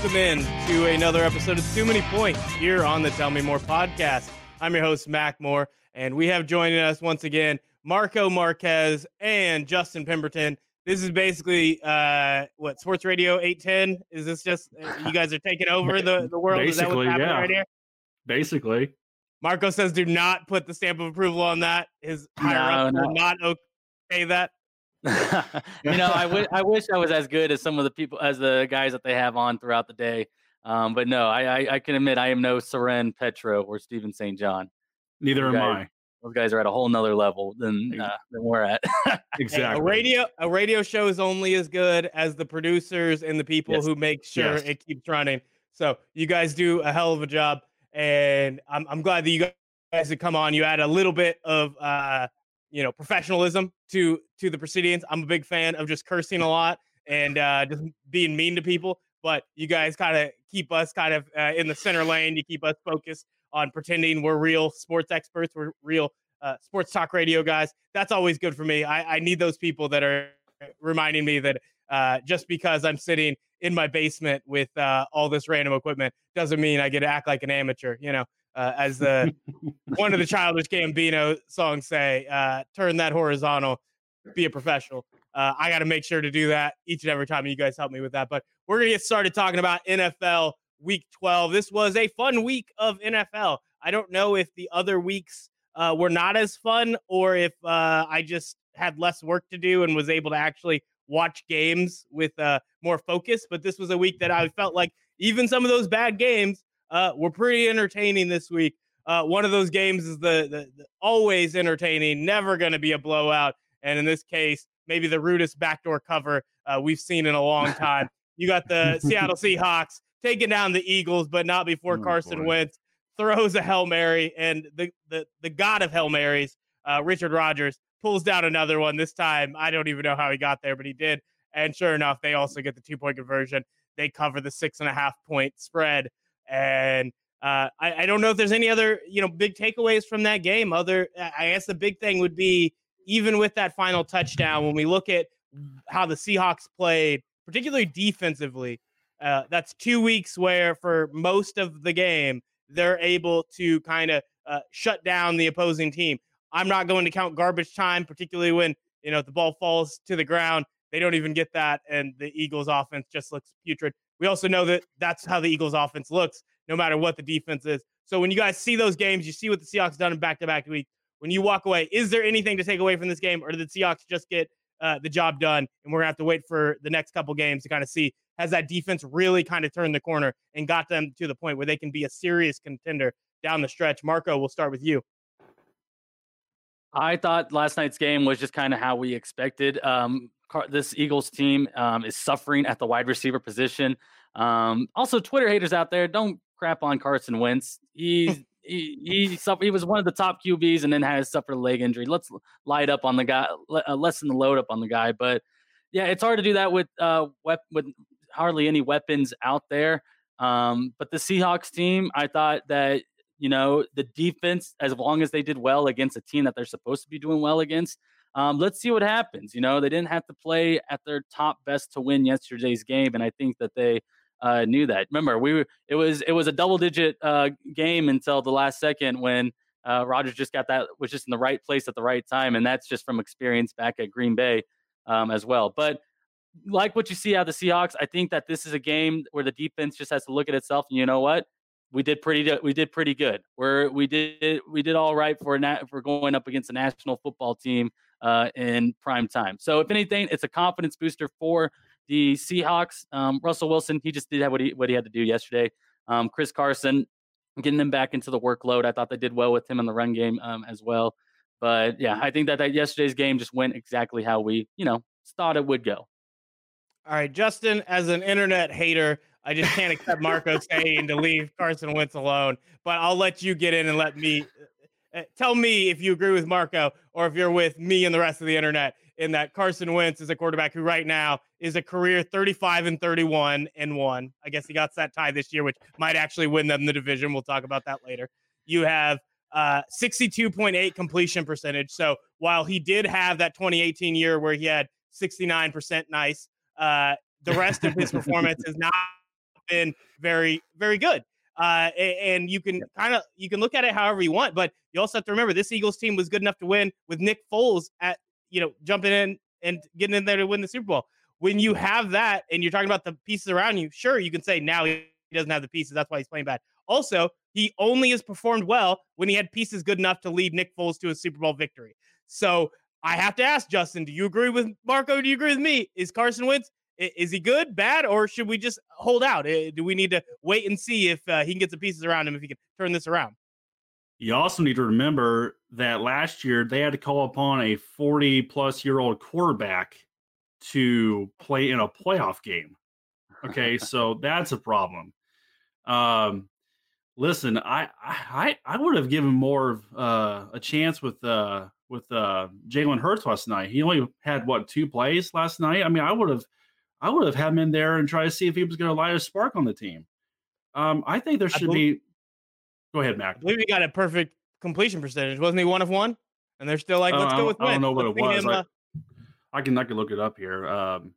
welcome in to another episode of Too Many Points here on the Tell Me More podcast. I'm your host, Mac Moore, and we have joining us once again Marco Marquez and Justin Pemberton. This is basically uh, what Sports Radio 810. Is this just uh, you guys are taking over the, the world? Basically, is that what's happening yeah. right here? Basically, Marco says, "Do not put the stamp of approval on that." His higher ups No, will not okay that. you know, I wi- I wish I was as good as some of the people as the guys that they have on throughout the day. Um, but no, I, I I can admit I am no Soren Petro or Stephen St. John. neither am Okay. I. Those guys are at a whole nother level than uh, than we're at. Hey, Exactly. a radio a radio show is only as good as the producers and the people Yes. who make sure Yes. it keeps running. So you guys do a hell of a job, and I'm I'm glad that you guys have come on. You add a little bit of uh you know professionalism to to the proceedings. I'm a big fan of just cursing a lot and uh, just being mean to people. But you guys kind of keep us kind of uh, in the center lane. You keep us focused on pretending we're real sports experts. We're real uh, sports talk radio guys. That's always good for me. I, I need those people that are reminding me that uh, just because I'm sitting in my basement with uh, all this random equipment doesn't mean I get to act like an amateur. You know, uh, as the one of the Childish Gambino songs say, uh, "Turn that horizontal, be a professional." Uh, I got to make sure to do that each and every time. You guys help me with that. But we're gonna get started talking about NFL Week 12. This was a fun week of NFL. I don't know if the other weeks uh, were not as fun or if uh, I just had less work to do and was able to actually watch games with uh, more focus. But this was a week that I felt like even some of those bad games uh, were pretty entertaining this week. Uh, one of those games is the, the, the always entertaining, never going to be a blowout. And in this case, maybe the rudest backdoor cover uh, we've seen in a long time. You got the Seattle Seahawks taking down the Eagles, but not before Oh, Carson boy. Wentz throws a Hail Mary. And the, the, the god of Hail Marys, uh, Richard Rodgers, pulls down another one. This time, I don't even know how he got there, but he did. And sure enough, they also get the two point conversion. They cover the six and a half point spread. And uh, I, I don't know if there's any other, you know, big takeaways from that game. Other, I guess the big thing would be even with that final touchdown, when we look at how the Seahawks played, particularly defensively, uh, that's two weeks where for most of the game, they're able to kind of uh, shut down the opposing team. I'm not going to count garbage time, particularly when, you know, the ball falls to the ground. They don't even get that, and the Eagles offense just looks putrid. We also know that that's how the Eagles offense looks, no matter what the defense is. So when you guys see those games, you see what the Seahawks done in back-to-back weeks. When you walk away, is there anything to take away from this game, or did the Seahawks just get uh, the job done? And we're gonna have to wait for the next couple games to kind of see has that defense really kind of turned the corner and got them to the point where they can be a serious contender down the stretch. Marco, we'll start with you. I thought last night's game was just kind of how we expected. Um, this Eagles team um, is suffering at the wide receiver position. Um, also, Twitter haters out there, don't crap on Carson Wentz. He's he he, suffered, he was one of the top QBs and then has suffered a leg injury. Let's light up on the guy, uh, lessen the load up on the guy. But yeah, it's hard to do that with uh wep- with hardly any weapons out there. Um, but the Seahawks team, I thought that you know the defense, as long as they did well against a team that they're supposed to be doing well against. Um, let's see what happens. You know, they didn't have to play at their top best to win yesterday's game, and I think that they uh, knew that. Remember, we were it was it was a double digit uh, game until the last second when uh, Rodgers just got that was just in the right place at the right time, and that's just from experience back at Green Bay um, as well. But like what you see out of the Seahawks, I think that this is a game where the defense just has to look at itself, and you know what? We did pretty. We did pretty good. We're we did we did all right for na- for going up against a national football team uh, in prime time. So if anything, it's a confidence booster for the Seahawks. Um, Russell Wilson, he just did have what he what he had to do yesterday. Um, Chris Carson, getting him back into the workload. I thought they did well with him in the run game um, as well. But yeah, I think that, that yesterday's game just went exactly how we you know thought it would go. All right, Justin, as an internet hater, I just can't accept Marco saying to leave Carson Wentz alone. But I'll let you get in and let me tell me if you agree with Marco or if you're with me and the rest of the internet in that Carson Wentz is a quarterback who right now is a career 35 and 31 and one. I guess he got that tie this year, which might actually win them the division. We'll talk about that later. You have uh, 62.8 completion percentage. So while he did have that 2018 year where he had 69% nice, uh, the rest of his performance has not been very, very good. Uh, and you can kind of you can look at it however you want, but you also have to remember this Eagles team was good enough to win with Nick Foles at you know jumping in and getting in there to win the Super Bowl. When you have that, and you're talking about the pieces around you, sure you can say now he doesn't have the pieces, that's why he's playing bad. Also, he only has performed well when he had pieces good enough to lead Nick Foles to a Super Bowl victory. So I have to ask Justin, do you agree with Marco? Do you agree with me? Is Carson Wentz is he good, bad, or should we just hold out? Do we need to wait and see if uh, he can get some pieces around him if he can turn this around? You also need to remember that last year they had to call upon a 40 plus year old quarterback to play in a playoff game. Okay, so that's a problem. Um, listen, I I I would have given more uh, a chance with uh, with uh, Jalen Hurts last night. He only had what two plays last night. I mean, I would have I would have had him in there and try to see if he was going to light a spark on the team. Um, I think there should believe, be. Go ahead, Mac. I believe he got a perfect completion percentage. Wasn't he one of one? And they're still like, let's go with. I don't know what let's it was. Him, uh... I, I, can I can look it up here. Um,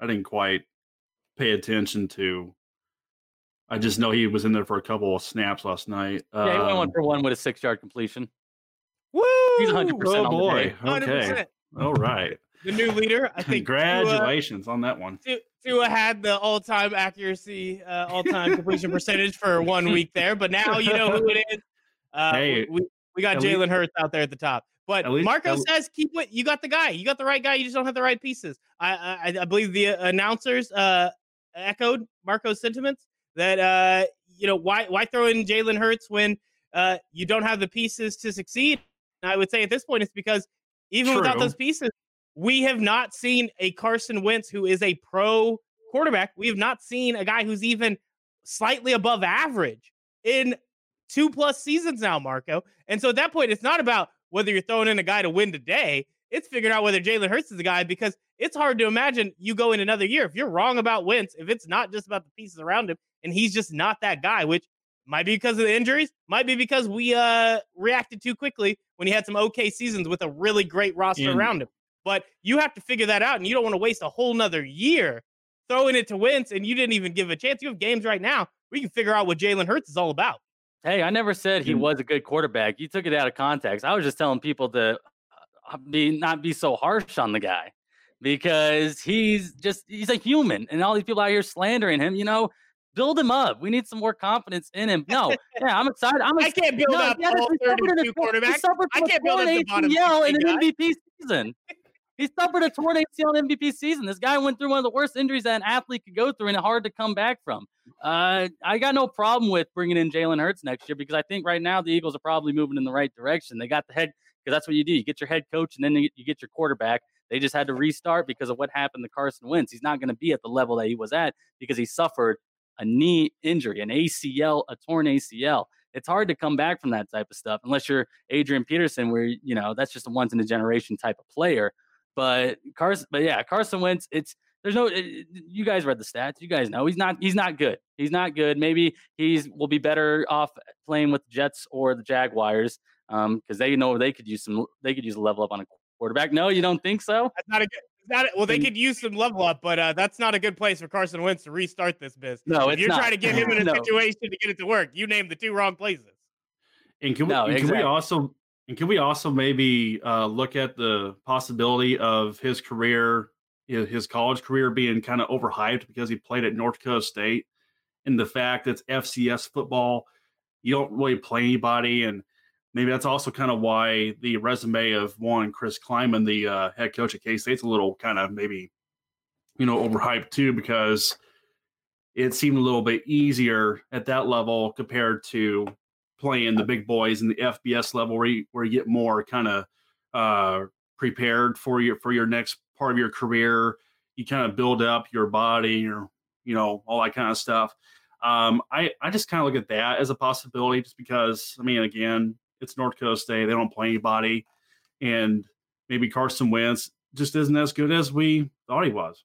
I didn't quite pay attention to. I just know he was in there for a couple of snaps last night. Yeah, he went one um for one with a six yard completion. Woo! He's 100. percent Oh boy. Okay. All right the new leader. I think congratulations Tua, on that one. Tua had the all-time accuracy, uh, all-time completion percentage for one week there, but now you know who it is. Uh, hey, we, we got Jalen Hurts out there at the top. But least, Marco says, "Keep it. You got the guy. You got the right guy. You just don't have the right pieces." I I, I believe the announcers uh, echoed Marco's sentiments that uh, you know why why throw in Jalen Hurts when uh, you don't have the pieces to succeed. And I would say at this point it's because even True. without those pieces, we have not seen a Carson Wentz who is a pro quarterback. We have not seen a guy who's even slightly above average in two plus seasons now, Marco. And so at that point, it's not about whether you're throwing in a guy to win today. It's figuring out whether Jalen Hurts is the guy because it's hard to imagine you go in another year. If you're wrong about Wentz, if it's not just about the pieces around him and he's just not that guy, which might be because of the injuries, might be because we uh reacted too quickly when he had some okay seasons with a really great roster around him. But you have to figure that out, and you don't want to waste a whole nother year throwing it to Wentz, and you didn't even give a chance. You have games right now where you can figure out what Jalen Hurts is all about. Hey, I never said he was a good quarterback. You took it out of context. I was just telling people to uh, be not be so harsh on the guy because he's just he's a human, and all these people out here slandering him. You know, build him up. We need some more confidence in him. No, yeah, I'm excited. I'm excited. I can't build no, up all 32 quarterbacks. I can't build up the bottom ACL in an MVP season. He suffered a torn ACL MVP season. This guy went through one of the worst injuries that an athlete could go through and hard to come back from. Uh, I got no problem with bringing in Jalen Hurts next year because I think right now the Eagles are probably moving in the right direction. They got the head because that's what you do. You get your head coach and then you get your quarterback. They just had to restart because of what happened to Carson Wentz. He's not going to be at the level that he was at because he suffered a knee injury, an ACL, a torn ACL. It's hard to come back from that type of stuff unless you're Adrian Peterson, where you know that's just a once in a generation type of player. But Carson, but yeah, Carson Wentz. It's there's no. It, you guys read the stats. You guys know he's not. He's not good. He's not good. Maybe he's will be better off playing with the Jets or the Jaguars Um, because um, they know they could use some. They could use a level up on a quarterback. No, you don't think so? That's not a good. Not, well, they could use some level up, but uh, that's not a good place for Carson Wentz to restart this biz. No, if you're not. trying to get him in a no. situation to get it to work, you named the two wrong places. And can we, no, exactly. can we also and can we also maybe uh, look at the possibility of his career, his college career being kind of overhyped because he played at North Dakota State and the fact that it's FCS football, you don't really play anybody. And maybe that's also kind of why the resume of one Chris Klieman, the uh, head coach at K State's a little kind of maybe, you know, overhyped too, because it seemed a little bit easier at that level compared to playing the big boys in the FBS level where you where you get more kind of uh, prepared for your for your next part of your career. You kind of build up your body, your you know all that kind of stuff. Um, I I just kind of look at that as a possibility, just because I mean, again, it's North Coast State; they don't play anybody, and maybe Carson Wentz just isn't as good as we thought he was.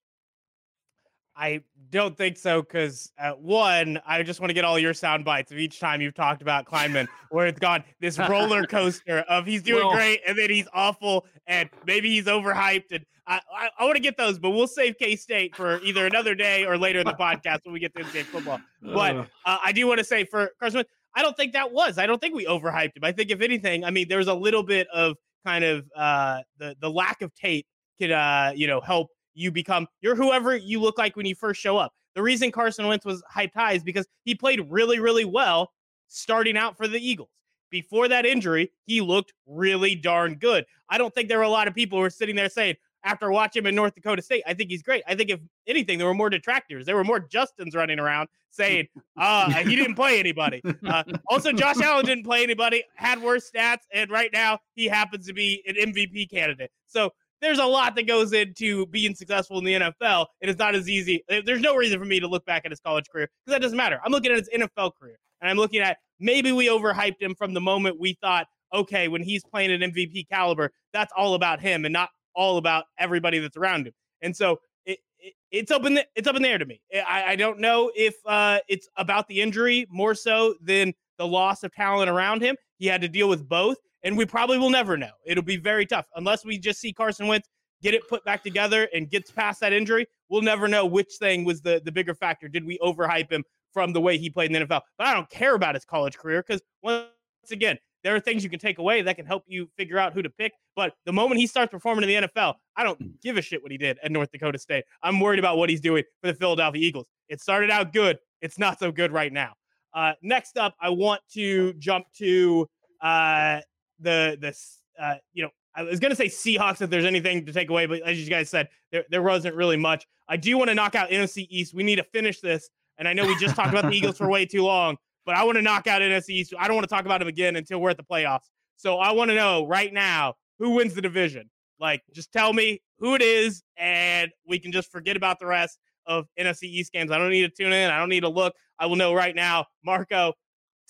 I don't think so because uh, one, I just want to get all your sound bites of each time you've talked about Klieman, where it's gone this roller coaster of he's doing well, great and then he's awful and maybe he's overhyped and I, I, I want to get those, but we'll save K State for either another day or later in the podcast when we get to NCAA football. But uh, I do want to say for Carson, I don't think that was. I don't think we overhyped him. I think if anything, I mean, there's a little bit of kind of uh, the the lack of tape could uh, you know help you become you're whoever you look like when you first show up. The reason Carson Wentz was hyped high is because he played really, really well starting out for the Eagles. Before that injury, he looked really darn good. I don't think there were a lot of people who were sitting there saying, after watching him in North Dakota State, I think he's great. I think if anything, there were more detractors. There were more Justins running around saying, uh, he didn't play anybody. Uh, also, Josh Allen didn't play anybody, had worse stats, and right now he happens to be an MVP candidate. So there's a lot that goes into being successful in the NFL, and it's not as easy. There's no reason for me to look back at his college career because that doesn't matter. I'm looking at his NFL career, and I'm looking at maybe we overhyped him from the moment we thought, okay, when he's playing an MVP caliber, that's all about him and not all about everybody that's around him. And so it, it, it's up in the, it's up in the air to me. I, I don't know if uh, it's about the injury more so than the loss of talent around him. He had to deal with both and we probably will never know. It'll be very tough unless we just see Carson Wentz get it put back together and gets past that injury. We'll never know which thing was the the bigger factor. Did we overhype him from the way he played in the NFL? But I don't care about his college career because once again, there are things you can take away that can help you figure out who to pick. But the moment he starts performing in the NFL, I don't mm. give a shit what he did at North Dakota State. I'm worried about what he's doing for the Philadelphia Eagles. It started out good. It's not so good right now. Uh, next up, I want to jump to uh, the the uh, you know I was going to say Seahawks if there's anything to take away, but as you guys said, there, there wasn't really much. I do want to knock out NFC East. We need to finish this. And I know we just talked about the Eagles for way too long, but I want to knock out NFC East. I don't want to talk about them again until we're at the playoffs. So I want to know right now who wins the division. Like, just tell me who it is, and we can just forget about the rest of NFC East games. I don't need to tune in. I don't need to look. I will know right now. Marco,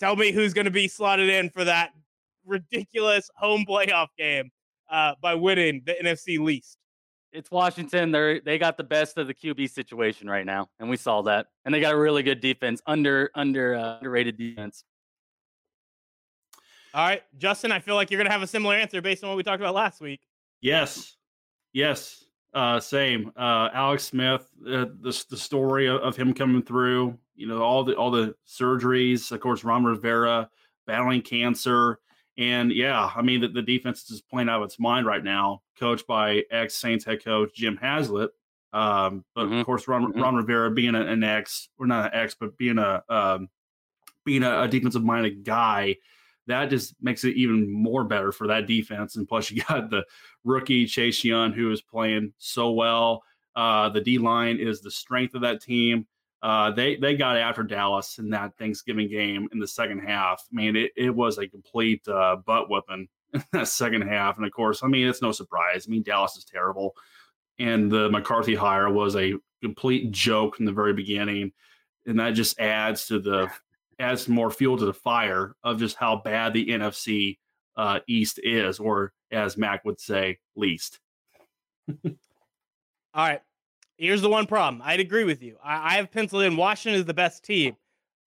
tell me who's going to be slotted in for that ridiculous home playoff game uh, by winning the NFC least. It's Washington. They're they got the best of the QB situation right now, and we saw that. And they got a really good defense, under under uh, underrated defense. All right, Justin. I feel like you're gonna have a similar answer based on what we talked about last week. Yes, yes, uh, same. Uh, Alex Smith, uh, the the story of, of, him coming through. You know all the all the surgeries. Of course, Ron Rivera battling cancer. And yeah, I mean, the, the defense is just playing out of its mind right now, coached by ex Saints head coach Jim Haslett. Um, but mm-hmm. of course, Ron, mm-hmm. Ron Rivera being an ex, or not an ex, but being a um, being a, a defensive minded guy, that just makes it even more better for that defense. And plus, you got the rookie Chase Young who is playing so well. Uh, the D line is the strength of that team. Uh, they they got after Dallas in that Thanksgiving game in the second half. I mean, it, it was a complete uh, butt whipping in that second half. And of course, I mean, it's no surprise. I mean, Dallas is terrible, and the McCarthy hire was a complete joke from the very beginning, and that just adds to the adds more fuel to the fire of just how bad the NFC uh, East is, or as Mac would say, least. All right. Here's the one problem. I'd agree with you. I, I have penciled in Washington is the best team,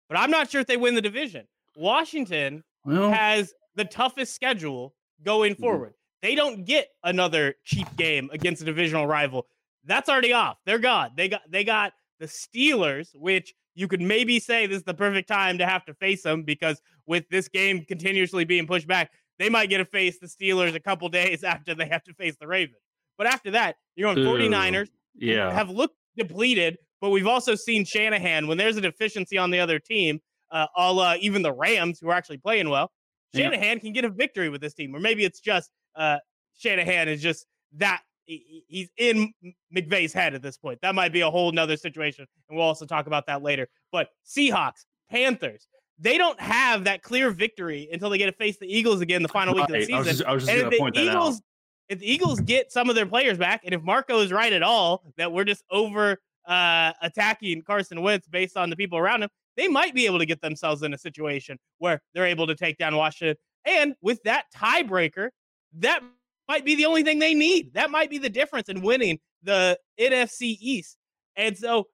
but I'm not sure if they win the division. Washington well, has the toughest schedule going mm-hmm. forward. They don't get another cheap game against a divisional rival. That's already off. They're gone. They got they got the Steelers, which you could maybe say this is the perfect time to have to face them because with this game continuously being pushed back, they might get to face the Steelers a couple days after they have to face the Ravens. But after that, you're going 49ers, yeah. have looked depleted, but we've also seen Shanahan when there's a deficiency on the other team, uh, all uh, even the Rams who are actually playing well. Shanahan yeah. can get a victory with this team, or maybe it's just uh, Shanahan is just that he's in McVay's head at this point. That might be a whole nother situation, and we'll also talk about that later. But Seahawks, Panthers, they don't have that clear victory until they get to face the Eagles again the final week of the season. I was just, I was just and if the Eagles, if the Eagles get some of their players back, and if Marco is right at all that we're just over uh, attacking Carson Wentz based on the people around him, they might be able to get themselves in a situation where they're able to take down Washington. And with that tiebreaker, that might be the only thing they need. That might be the difference in winning the NFC East. And so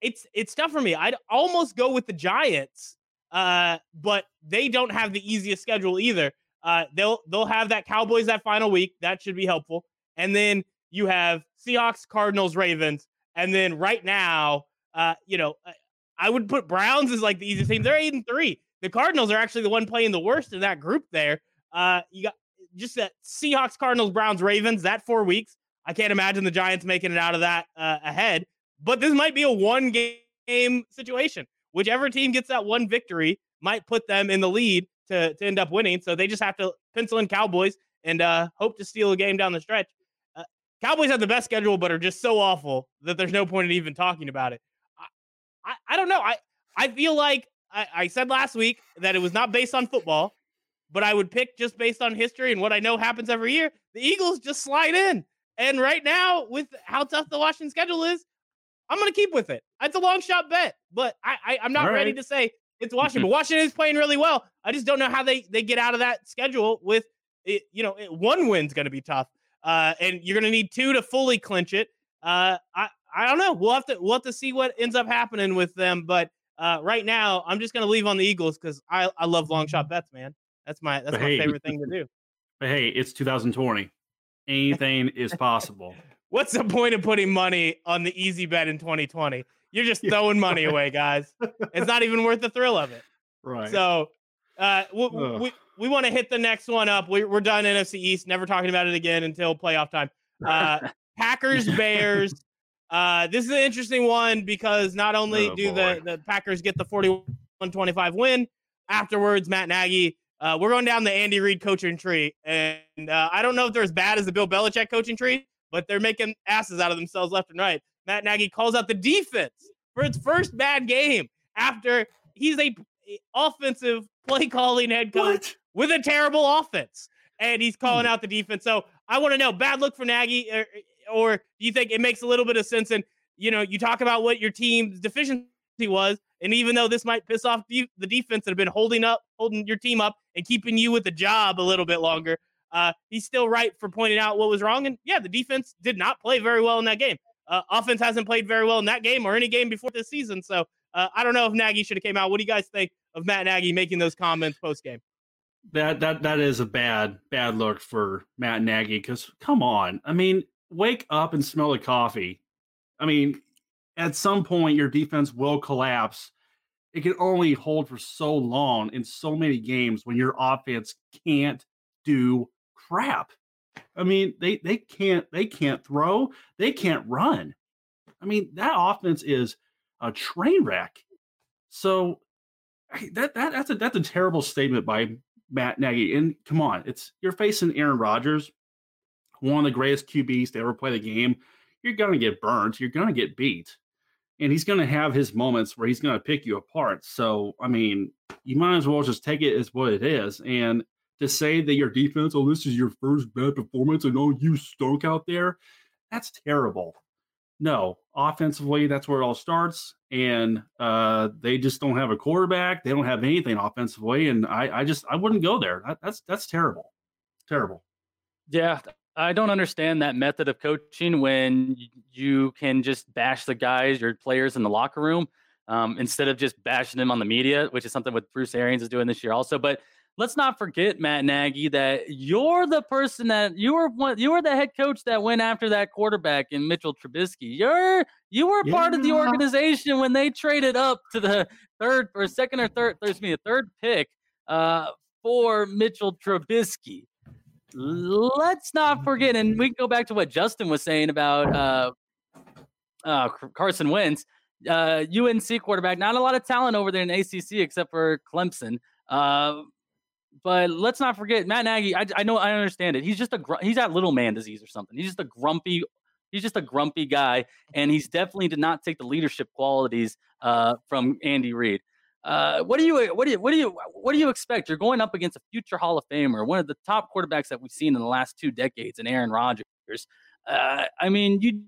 it's it's tough for me. I'd almost go with the Giants, uh, but they don't have the easiest schedule either. Uh, they'll they'll have that Cowboys that final week. That should be helpful. And then you have Seahawks, Cardinals, Ravens, and then right now, uh, you know, I would put Browns as like the easiest team. They're eight and three. The Cardinals are actually the one playing the worst in that group. There, uh, you got just that Seahawks, Cardinals, Browns, Ravens. That four weeks. I can't imagine the Giants making it out of that uh, ahead. But this might be a one game situation. Whichever team gets that one victory might put them in the lead to, to end up winning. So they just have to pencil in Cowboys and uh, hope to steal a game down the stretch. Uh, Cowboys have the best schedule, but are just so awful that there's no point in even talking about it. I, I, I don't know. I, I feel like I, I said last week that it was not based on football, but I would pick just based on history and what I know happens every year. The Eagles just slide in. And right now, with how tough the Washington schedule is, I'm going to keep with it. It's a long shot bet, but I, I am not right. ready to say it's Washington. but Washington is playing really well. I just don't know how they they get out of that schedule with it. You know, it, one win's going to be tough, uh, and you're going to need two to fully clinch it. Uh, I I don't know. We'll have to we'll have to see what ends up happening with them. But uh, right now, I'm just going to leave on the Eagles because I I love long shot bets, man. That's my that's but my hey, favorite thing to do. But hey, it's 2020. Anything is possible. What's the point of putting money on the easy bet in 2020? You're just throwing money away, guys. It's not even worth the thrill of it. Right. So, uh, we we, we want to hit the next one up. We, we're done NFC East. Never talking about it again until playoff time. Uh, Packers Bears. Uh, this is an interesting one because not only oh, do the, the Packers get the 41-25 win, afterwards Matt Nagy uh, we're going down the Andy Reid coaching tree, and uh, I don't know if they're as bad as the Bill Belichick coaching tree, but they're making asses out of themselves left and right. Matt Nagy calls out the defense for its first bad game after he's a, a offensive play calling head coach what? with a terrible offense, and he's calling hmm. out the defense. So I want to know, bad look for Nagy, or, or do you think it makes a little bit of sense? And you know, you talk about what your team's deficiency was, and even though this might piss off the defense that have been holding up, holding your team up, and keeping you with the job a little bit longer, uh, he's still right for pointing out what was wrong. And yeah, the defense did not play very well in that game. Uh, offense hasn't played very well in that game or any game before this season. So uh, I don't know if Nagy should have came out. What do you guys think of Matt Nagy making those comments post game? That that that is a bad bad look for Matt Nagy because come on, I mean, wake up and smell the coffee. I mean, at some point your defense will collapse it can only hold for so long in so many games when your offense can't do crap. I mean, they they can't they can't throw, they can't run. I mean, that offense is a train wreck. So that, that that's a that's a terrible statement by Matt Nagy. And come on, it's you're facing Aaron Rodgers, one of the greatest QBs to ever play the game. You're gonna get burned. You're gonna get beat and he's going to have his moments where he's going to pick you apart. So, I mean, you might as well just take it as what it is. And to say that your defense, oh, this is your first bad performance and oh, you stunk out there, that's terrible. No, offensively, that's where it all starts. And uh, they just don't have a quarterback. They don't have anything offensively. And I, I just, I wouldn't go there. That, that's, that's terrible. Terrible. Yeah, I don't understand that method of coaching when you can just bash the guys, your players in the locker room, um, instead of just bashing them on the media, which is something what Bruce Arians is doing this year also. But let's not forget, Matt Nagy, that you're the person that you were one, you were the head coach that went after that quarterback in Mitchell Trubisky. You're you were yeah. part of the organization when they traded up to the third or second or third, there's me a third pick uh, for Mitchell Trubisky let's not forget, and we can go back to what Justin was saying about uh, uh, Carson Wentz, uh, UNC quarterback. Not a lot of talent over there in ACC except for Clemson. Uh, but let's not forget Matt Nagy. I, I know I understand it. He's just a gr- he's got little man disease or something. He's just a grumpy. He's just a grumpy guy, and he's definitely did not take the leadership qualities uh, from Andy Reid. Uh, what do you what do you what do you what do you expect? You're going up against a future Hall of Famer, one of the top quarterbacks that we've seen in the last two decades, and Aaron Rodgers. Uh, I mean, you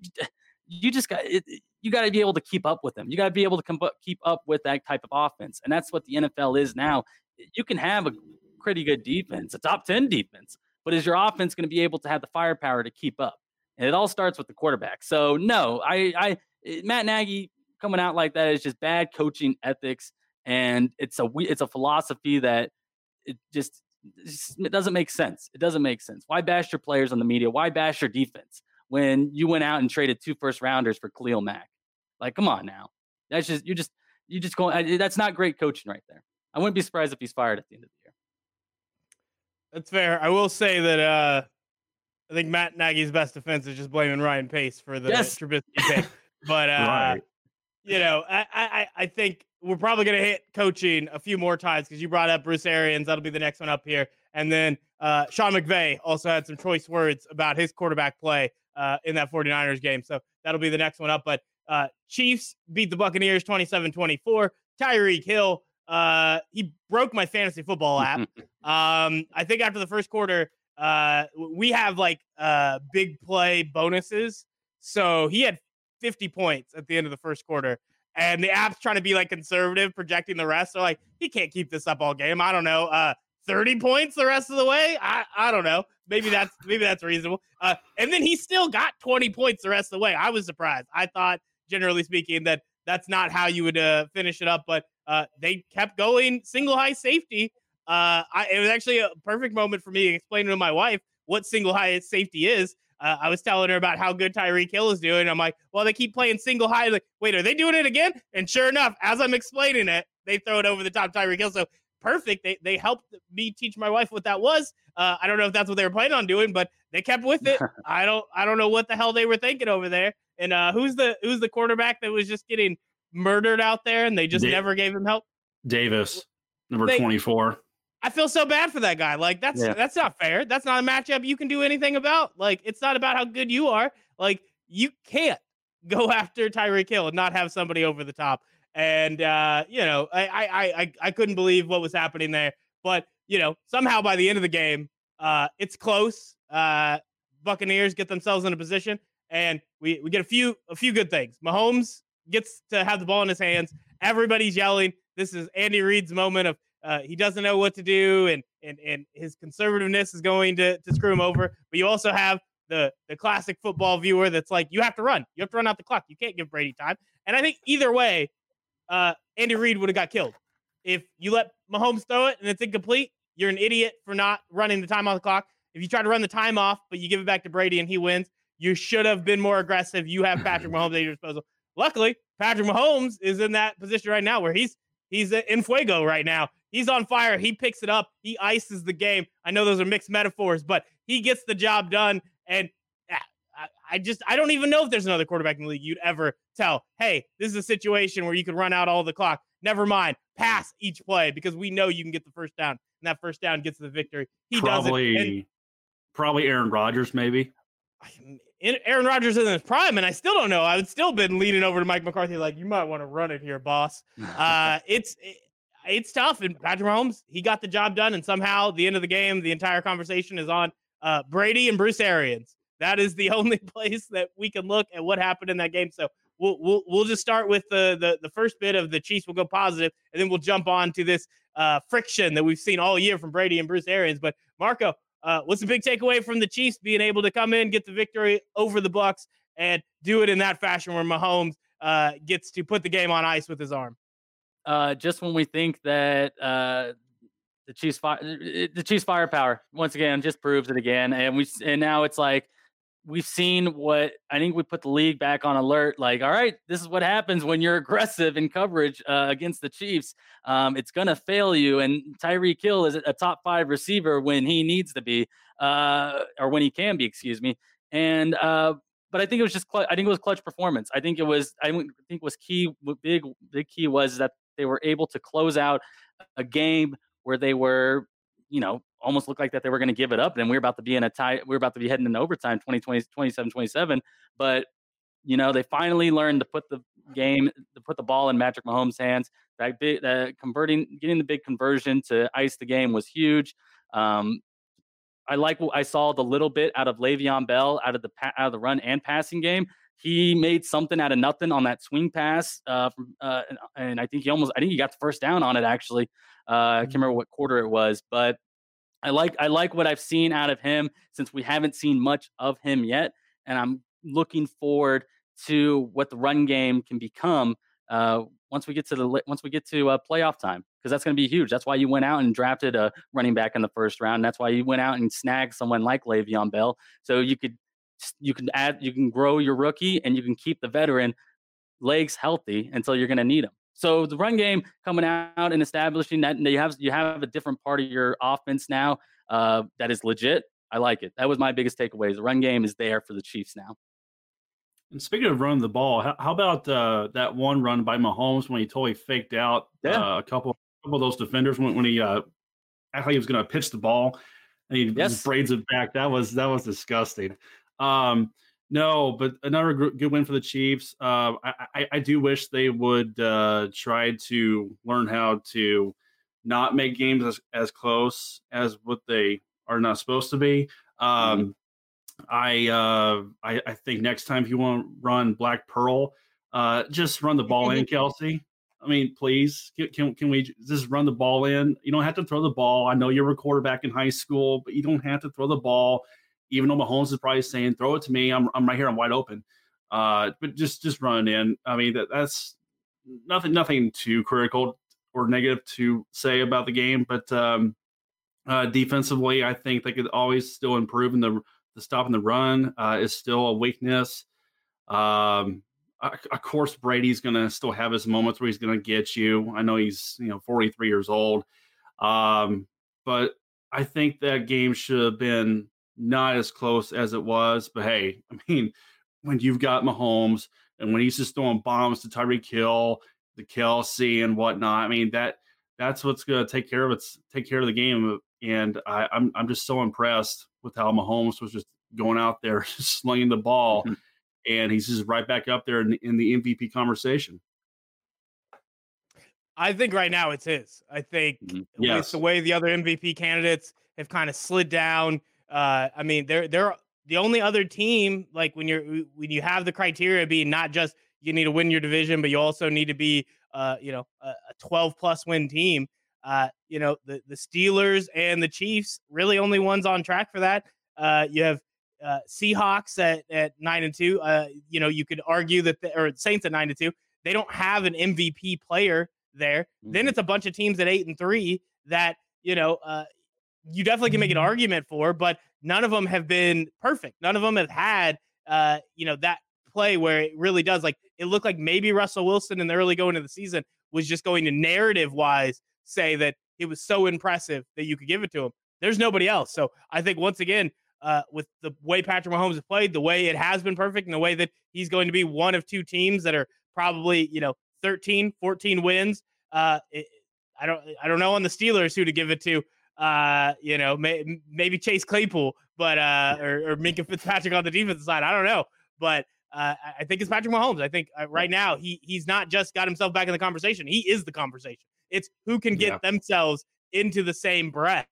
you just got it, you got to be able to keep up with them. You got to be able to keep up with that type of offense, and that's what the NFL is now. You can have a pretty good defense, a top ten defense, but is your offense going to be able to have the firepower to keep up? And it all starts with the quarterback. So no, I I Matt Nagy coming out like that is just bad coaching ethics, and it's a it's a philosophy that it just it doesn't make sense. It doesn't make sense. Why bash your players on the media? Why bash your defense when you went out and traded two first rounders for Khalil Mack? Like, come on now. That's just you're just you just going. That's not great coaching right there. I wouldn't be surprised if he's fired at the end of the year. That's fair. I will say that uh I think Matt Nagy's best defense is just blaming Ryan Pace for the yes. Trubisky pick. But uh, right. you know, I, I I think we're probably going to hit coaching a few more times because you brought up Bruce Arians. That'll be the next one up here. And then uh, Sean McVay also had some choice words about his quarterback play uh, in that 49ers game. So that'll be the next one up. But uh, Chiefs beat the Buccaneers 27 24. Tyreek Hill, uh, he broke my fantasy football app. um, I think after the first quarter, uh, we have like uh, big play bonuses. So he had 50 points at the end of the first quarter and the app's trying to be like conservative, projecting the rest. They're like he can't keep this up all game. I don't know. Uh, 30 points the rest of the way. I, I don't know. Maybe that's maybe that's reasonable. Uh, and then he still got 20 points the rest of the way. I was surprised. I thought, generally speaking, that that's not how you would uh, finish it up. But uh, they kept going single high safety. Uh, I, it was actually a perfect moment for me explaining to my wife what single high safety is uh, I was telling her about how good Tyreek Hill is doing. I'm like, well, they keep playing single high. Like, wait, are they doing it again? And sure enough, as I'm explaining it, they throw it over the top Tyreek Hill. So perfect. They they helped me teach my wife what that was. Uh, I don't know if that's what they were planning on doing, but they kept with it. I don't I don't know what the hell they were thinking over there. And uh, who's the who's the quarterback that was just getting murdered out there, and they just never gave him help? Davis, number 24. I feel so bad for that guy. Like that's yeah. that's not fair. That's not a matchup you can do anything about. Like it's not about how good you are. Like you can't go after Tyreek Hill and not have somebody over the top. And uh, you know, I I I I couldn't believe what was happening there. But you know, somehow by the end of the game, uh, it's close. Uh, Buccaneers get themselves in a position, and we we get a few a few good things. Mahomes gets to have the ball in his hands. Everybody's yelling. This is Andy Reid's moment of uh, he doesn't know what to do, and and and his conservativeness is going to to screw him over. But you also have the the classic football viewer that's like, you have to run, you have to run out the clock. You can't give Brady time. And I think either way, uh, Andy Reid would have got killed if you let Mahomes throw it and it's incomplete. You're an idiot for not running the time off the clock. If you try to run the time off, but you give it back to Brady and he wins, you should have been more aggressive. You have Patrick Mahomes at your disposal. Luckily, Patrick Mahomes is in that position right now where he's he's in fuego right now. He's on fire. He picks it up. He ices the game. I know those are mixed metaphors, but he gets the job done. And ah, I just I don't even know if there's another quarterback in the league you'd ever tell, hey, this is a situation where you can run out all the clock. Never mind, pass each play because we know you can get the first down, and that first down gets the victory. He probably, does it. probably Aaron Rodgers, maybe. Aaron Rodgers is in his prime, and I still don't know. I would still been leaning over to Mike McCarthy like, you might want to run it here, boss. Uh, it's it, it's tough. And Patrick Mahomes, he got the job done. And somehow, the end of the game, the entire conversation is on uh, Brady and Bruce Arians. That is the only place that we can look at what happened in that game. So we'll we'll, we'll just start with the, the the first bit of the Chiefs. We'll go positive, and then we'll jump on to this uh, friction that we've seen all year from Brady and Bruce Arians. But Marco, uh, what's the big takeaway from the Chiefs being able to come in, get the victory over the Bucks, and do it in that fashion where Mahomes uh, gets to put the game on ice with his arm? uh, just when we think that uh, the Chiefs fire, the Chiefs firepower once again just proves it again, and we and now it's like we've seen what I think we put the league back on alert. Like, all right, this is what happens when you're aggressive in coverage uh, against the Chiefs. Um, it's gonna fail you. And Tyreek Hill is a top five receiver when he needs to be, uh, or when he can be, excuse me. And uh, but I think it was just I think it was clutch performance. I think it was I think was key. Big big key was that they were able to close out a game where they were, you know, almost looked like that they were going to give it up. And we are about to be in a tie. We are about to be heading into overtime, 2020, 27, 27. But, you know, they finally learned to put the game, to put the ball in Patrick Mahomes' hands. That big, that converting, getting the big conversion to ice the game was huge. Um, I like what I saw the little bit out of Le'Veon Bell out of the out of the run and passing game he made something out of nothing on that swing pass, uh, from, uh, and I think he almost I think he got the first down on it actually. Uh, I can't mm-hmm. remember what quarter it was, but I like I like what I've seen out of him since we haven't seen much of him yet, and I'm looking forward to what the run game can become uh, once we get to the once we get to uh, playoff time because that's going to be huge. That's why you went out and drafted a running back in the first round. That's why you went out and snagged someone like Le'Veon Bell, so you could you can add you can grow your rookie and you can keep the veteran legs healthy until you're going to need them. So the run game coming out and establishing that you have you have a different part of your offense now uh, that is legit. I like it. That was my biggest takeaway. The run game is there for the Chiefs now. And speaking of running the ball, how, how about uh, that one run by Mahomes when he totally faked out yeah. uh, a couple, a couple of those defenders when, when he uh, acted like he was going to pitch the ball and he yes. braids it back. That was that was disgusting. Um, no, but another good win for the Chiefs. Uh, I, I, I do wish they would uh, try to learn how to not make games as, as close as what they are not supposed to be. Um, mm-hmm. I, uh, I, I think next time if you want to run Black Pearl, uh, just run the ball in, Kelce. I mean, please, can, can we just run the ball in? You don't have to throw the ball. I know you are a quarterback in high school, but you don't have to throw the ball even though Mahomes is probably saying, "Throw it to me. I'm I'm right here. I'm wide open." Uh, but just just run in. I mean, that that's nothing nothing too critical or negative to say about the game, but um, uh, defensively, I think they could always still improve. in the the stopping the run uh, is still a weakness. Um, of course, Brady's going to still have his moments where he's going to get you. I know he's you know 43 years old, um, but I think that game should have been not as close as it was. But hey, I mean, when you've got Mahomes and when he's just throwing bombs to Tyreek Hill, the Kelce and whatnot, I mean that that's what's going to take care of it. Take care of the game. And I, I'm I'm just so impressed with how Mahomes was just going out there, slinging the ball, mm-hmm. and he's just right back up there in, in the MVP conversation. I think right now it's his. I think mm-hmm. yes. the way the other MVP candidates have kind of slid down. Uh, I mean, they're they're the only other team like when you're when you have the criteria being not just you need to win your division, but you also need to be uh, you know a, a 12 plus win team. Uh, you know the the Steelers and the Chiefs really only ones on track for that. Uh, you have uh, Seahawks at, at nine and two. Uh, you know you could argue that the, or Saints at nine and two. They don't have an MVP player there. Mm-hmm. Then it's a bunch of teams at eight and three that you know uh, you definitely can make an mm-hmm. argument for, but none of them have been perfect. None of them have had, uh, you know, that play where it really does. Like it looked like maybe Russell Wilson in the early going of the season was just going to narrative wise say that it was so impressive that you could give it to him. There's nobody else. So I think once again, uh, with the way Patrick Mahomes has played, the way it has been perfect, and the way that he's going to be one of two teams that are probably, you know, 13, 14 wins. Uh, it, I don't, I don't know on the Steelers who to give it to uh, you know, may, maybe Chase Claypool, but uh, or, or Minkah Fitzpatrick on the defensive side. I don't know, but uh, I think it's Patrick Mahomes. I think uh, right now he he's not just got himself back in the conversation. He is the conversation. It's who can get yeah. themselves into the same breath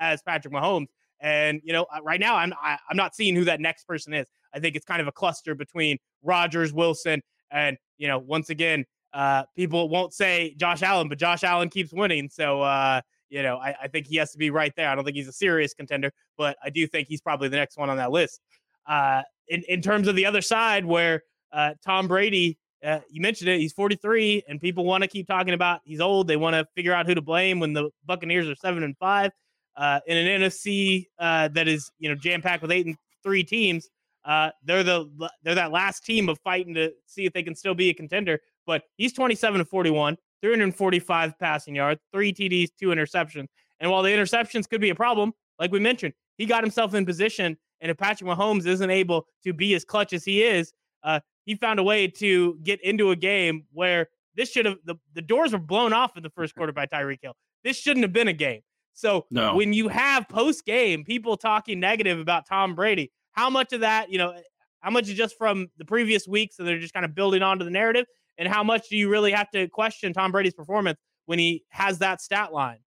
as Patrick Mahomes. And you know, uh, right now I'm I, am i am not seeing who that next person is. I think it's kind of a cluster between Rodgers, Wilson, and you know, once again, uh, people won't say Josh Allen, but Josh Allen keeps winning. So uh, you know, I, I, think he has to be right there. I don't think he's a serious contender, but I do think he's probably the next one on that list. Uh, in in terms of the other side, where uh, Tom Brady, uh, you mentioned it, he's 43, and people want to keep talking about he's old. They want to figure out who to blame when the Buccaneers are seven and five uh, in an NFC uh, that is you know jam packed with eight and three teams. Uh, they're the they're that last team of fighting to see if they can still be a contender. But he's 27 to 41. 345 passing yards, three TDs, two interceptions. And while the interceptions could be a problem, like we mentioned, he got himself in position. And if Patrick Mahomes isn't able to be as clutch as he is, uh, he found a way to get into a game where this should have the, the doors were blown off in the first quarter by Tyreek Hill. This shouldn't have been a game. So no. when you have post game people talking negative about Tom Brady, how much of that, you know, how much is just from the previous week? So they're just kind of building onto the narrative, and how much do you really have to question Tom Brady's performance when he has that stat line?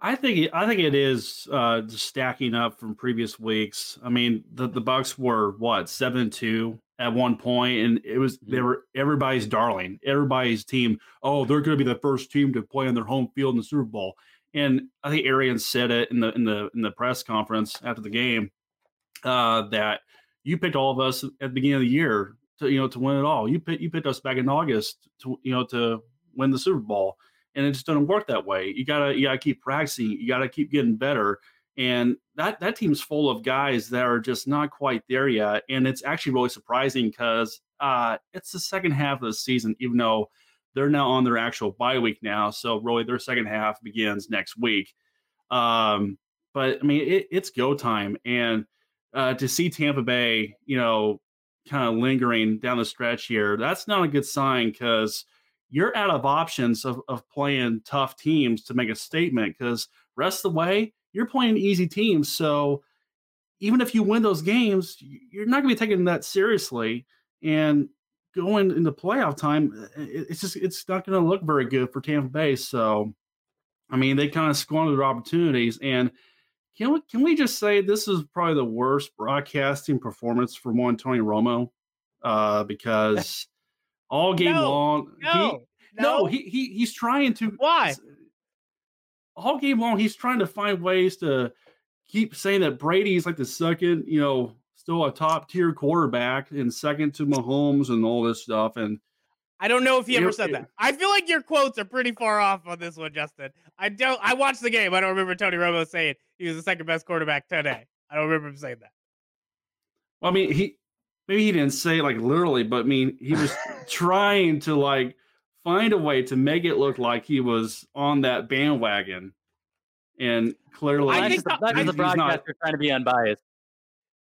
I think I think it is uh, stacking up from previous weeks. I mean, the the Bucks were what seven and two at one point, and it was they mm-hmm. were everybody's darling, everybody's team. Oh, they're going to be the first team to play on their home field in the Super Bowl. And I think Arian said it in the in the in the press conference after the game uh, that you picked all of us at the beginning of the year to you know to win it all. You picked you picked us back in August to you know to win the Super Bowl, and it just doesn't work that way. You gotta you gotta keep practicing. You gotta keep getting better. And that that team's full of guys that are just not quite there yet. And it's actually really surprising because uh, it's the second half of the season, even though they're now on their actual bye week now. So really, their second half begins next week. Um, but I mean, it, it's go time, and uh, to see Tampa Bay, you know, kind of lingering down the stretch here, that's not a good sign because you're out of options of, of playing tough teams to make a statement. Because rest of the way, you're playing easy teams, so even if you win those games, you're not going to be taking that seriously. And going into playoff time, it's just it's not going to look very good for Tampa Bay. So, I mean, they kind of squandered their opportunities. And can we can we just say this is probably the worst broadcasting performance from one Tony Romo? Uh, because all game no, long, no, he, no, no, he, he he's trying to why all game long he's trying to find ways to keep saying that Brady's like the second, you know, still a top tier quarterback and second to Mahomes and all this stuff. And I don't know if he ever said that. I feel like your quotes are pretty far off on this one, Justin. I don't. I watched the game. I don't remember Tony Romo saying he was the second best quarterback today. I don't remember him saying that. Well, I mean, he maybe he didn't say it like literally, but I mean, he was trying to like find a way to make it look like he was on that bandwagon. And clearly, I think that's the broadcaster not, trying to be unbiased.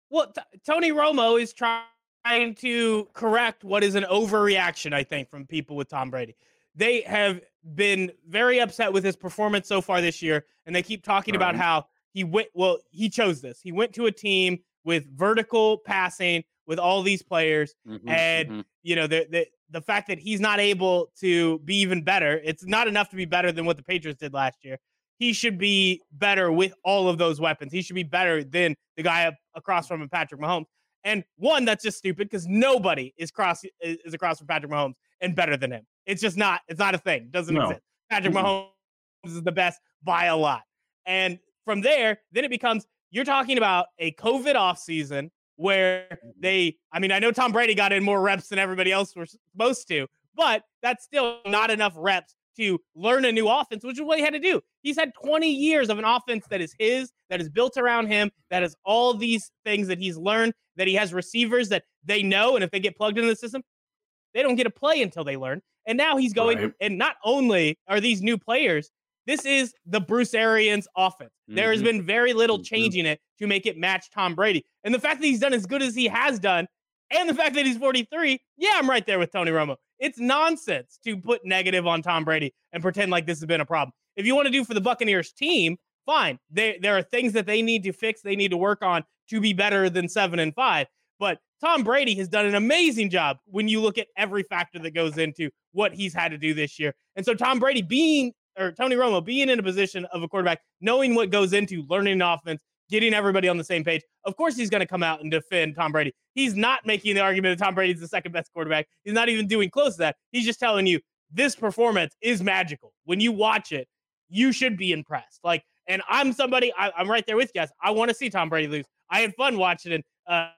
Well, t- Tony Romo is trying to correct what is an overreaction, I think, from people with Tom Brady. They have been very upset with his performance so far this year, and they keep talking right. about how he went. Well, he chose this. He went to a team with vertical passing with all these players, mm-hmm, and mm-hmm. you know the, the the fact that he's not able to be even better. It's not enough to be better than what the Patriots did last year he should be better with all of those weapons. He should be better than the guy across from him, Patrick Mahomes. And one, that's just stupid because nobody is cross is across from Patrick Mahomes and better than him. It's just not. It's not a thing. It doesn't no. exist. Patrick mm-hmm. Mahomes is the best by a lot. And from there, then it becomes you're talking about a COVID offseason where mm-hmm. they. I mean, I know Tom Brady got in more reps than everybody else was supposed to, but that's still not enough reps to learn a new offense, which is what he had to do. He's had 20 years of an offense that is his, that is built around him, that is all these things that he's learned, that he has receivers that they know. And if they get plugged into the system, they don't get a play until they learn. And now he's going, right. and not only are these new players, this is the Bruce Arians offense. Mm-hmm. There has mm-hmm. been very little mm-hmm. changing it to make it match Tom Brady. And the fact that he's done as good as he has done, and the fact that he's 43, yeah, I'm right there with Tony Romo. It's nonsense to put negative on Tom Brady and pretend like this has been a problem. If you want to do for the Buccaneers team, fine. There, there are things that they need to fix, they need to work on to be better than seven and five. But Tom Brady has done an amazing job when you look at every factor that goes into what he's had to do this year. And so Tom Brady being or Tony Romo being in a position of a quarterback, knowing what goes into learning offense, getting everybody on the same page. Of course, he's going to come out and defend Tom Brady. He's not making the argument that Tom Brady is the second best quarterback. He's not even doing close to that. He's just telling you this performance is magical. When you watch it, you should be impressed. Like, and I'm somebody, I, am right there with you guys. I want to see Tom Brady lose. I had fun watching it uh,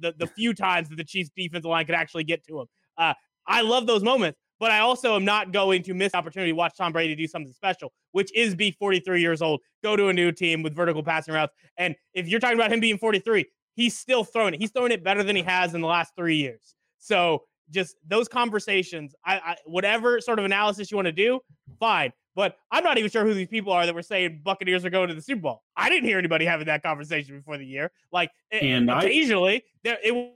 the, the few times that the Chiefs defensive line could actually get to him. Uh, I love those moments but I also am not going to miss opportunity to watch Tom Brady do something special, which is be 43 years old, go to a new team with vertical passing routes. And if you're talking about him being 43, he's still throwing it. He's throwing it better than he has in the last three years. So just those conversations, I, I whatever sort of analysis you want to do, fine. But I'm not even sure who these people are that were saying Buccaneers are going to the Super Bowl. I didn't hear anybody having that conversation before the year. Like eh, and occasionally, I, there it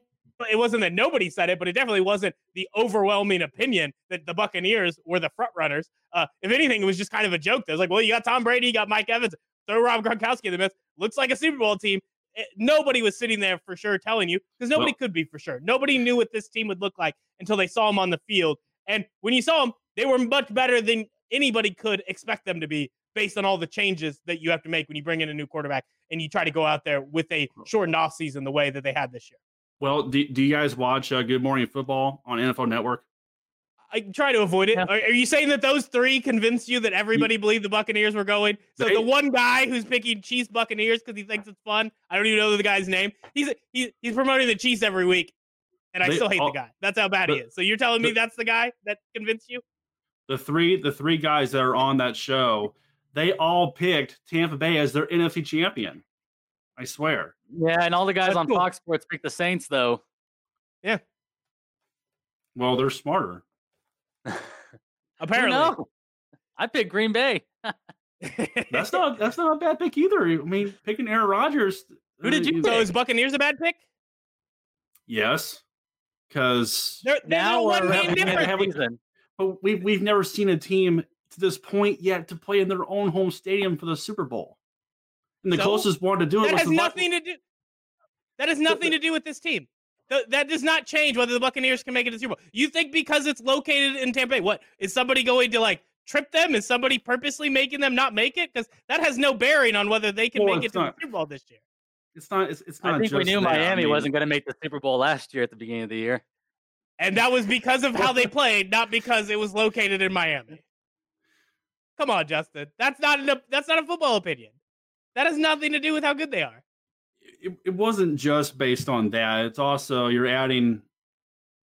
it wasn't that nobody said it, but it definitely wasn't the overwhelming opinion that the Buccaneers were the front runners. Uh, if anything, it was just kind of a joke. There's like, well, you got Tom Brady, you got Mike Evans, throw Rob Gronkowski in the mix. Looks like a Super Bowl team. It, eh, nobody was sitting there for sure telling you because nobody well, could be for sure. Nobody knew what this team would look like until they saw them on the field. And when you saw them, they were much better than anybody could expect them to be based on all the changes that you have to make when you bring in a new quarterback and you try to go out there with a shortened offseason the way that they had this year. Well, do, do you guys watch uh, Good Morning Football on NFL Network? I try to avoid it. Yeah. Are, are, you saying that those three convinced you that everybody believed the Buccaneers were going? So they, the one guy who's picking Chiefs Buccaneers because he thinks it's fun. I don't even know the guy's name. He's he's he's promoting the Chiefs every week, and I still hate all, the guy. That's how bad the, he is. So you're telling me the, that's the guy that convinced you? The three the three guys that are on that show, they all picked Tampa Bay as their NFC champion. I swear. Yeah, and all the guys that's on cool. Fox Sports pick the Saints though. Yeah. Well, they're smarter. Apparently. No. I picked Green Bay. that's not that's not a bad pick either. I mean, picking Aaron Rodgers. Who did you? Uh, so is Buccaneers a bad pick? Yes, because now one game difference. But we've we've never seen a team to this point yet to play in their own home stadium for the Super Bowl. And the so, closest one to do it that has nothing to do. That has nothing to do with this team. that does not change whether the Buccaneers can make it to Super Bowl. You think because it's located in Tampa Bay, what is somebody going to like trip them? Is somebody purposely making them not make it? Because that has no bearing on whether they can well, make it to not, the Super Bowl this year. It's not. It's, it's not. I think we knew that. Miami I mean, wasn't going to make the Super Bowl last year at the beginning of the year, and that was because of how they played, not because it was located in Miami. Come on, Justin. That's not a, that's not a football opinion. That has nothing to do with how good they are. It, it wasn't just based on that. It's also you're adding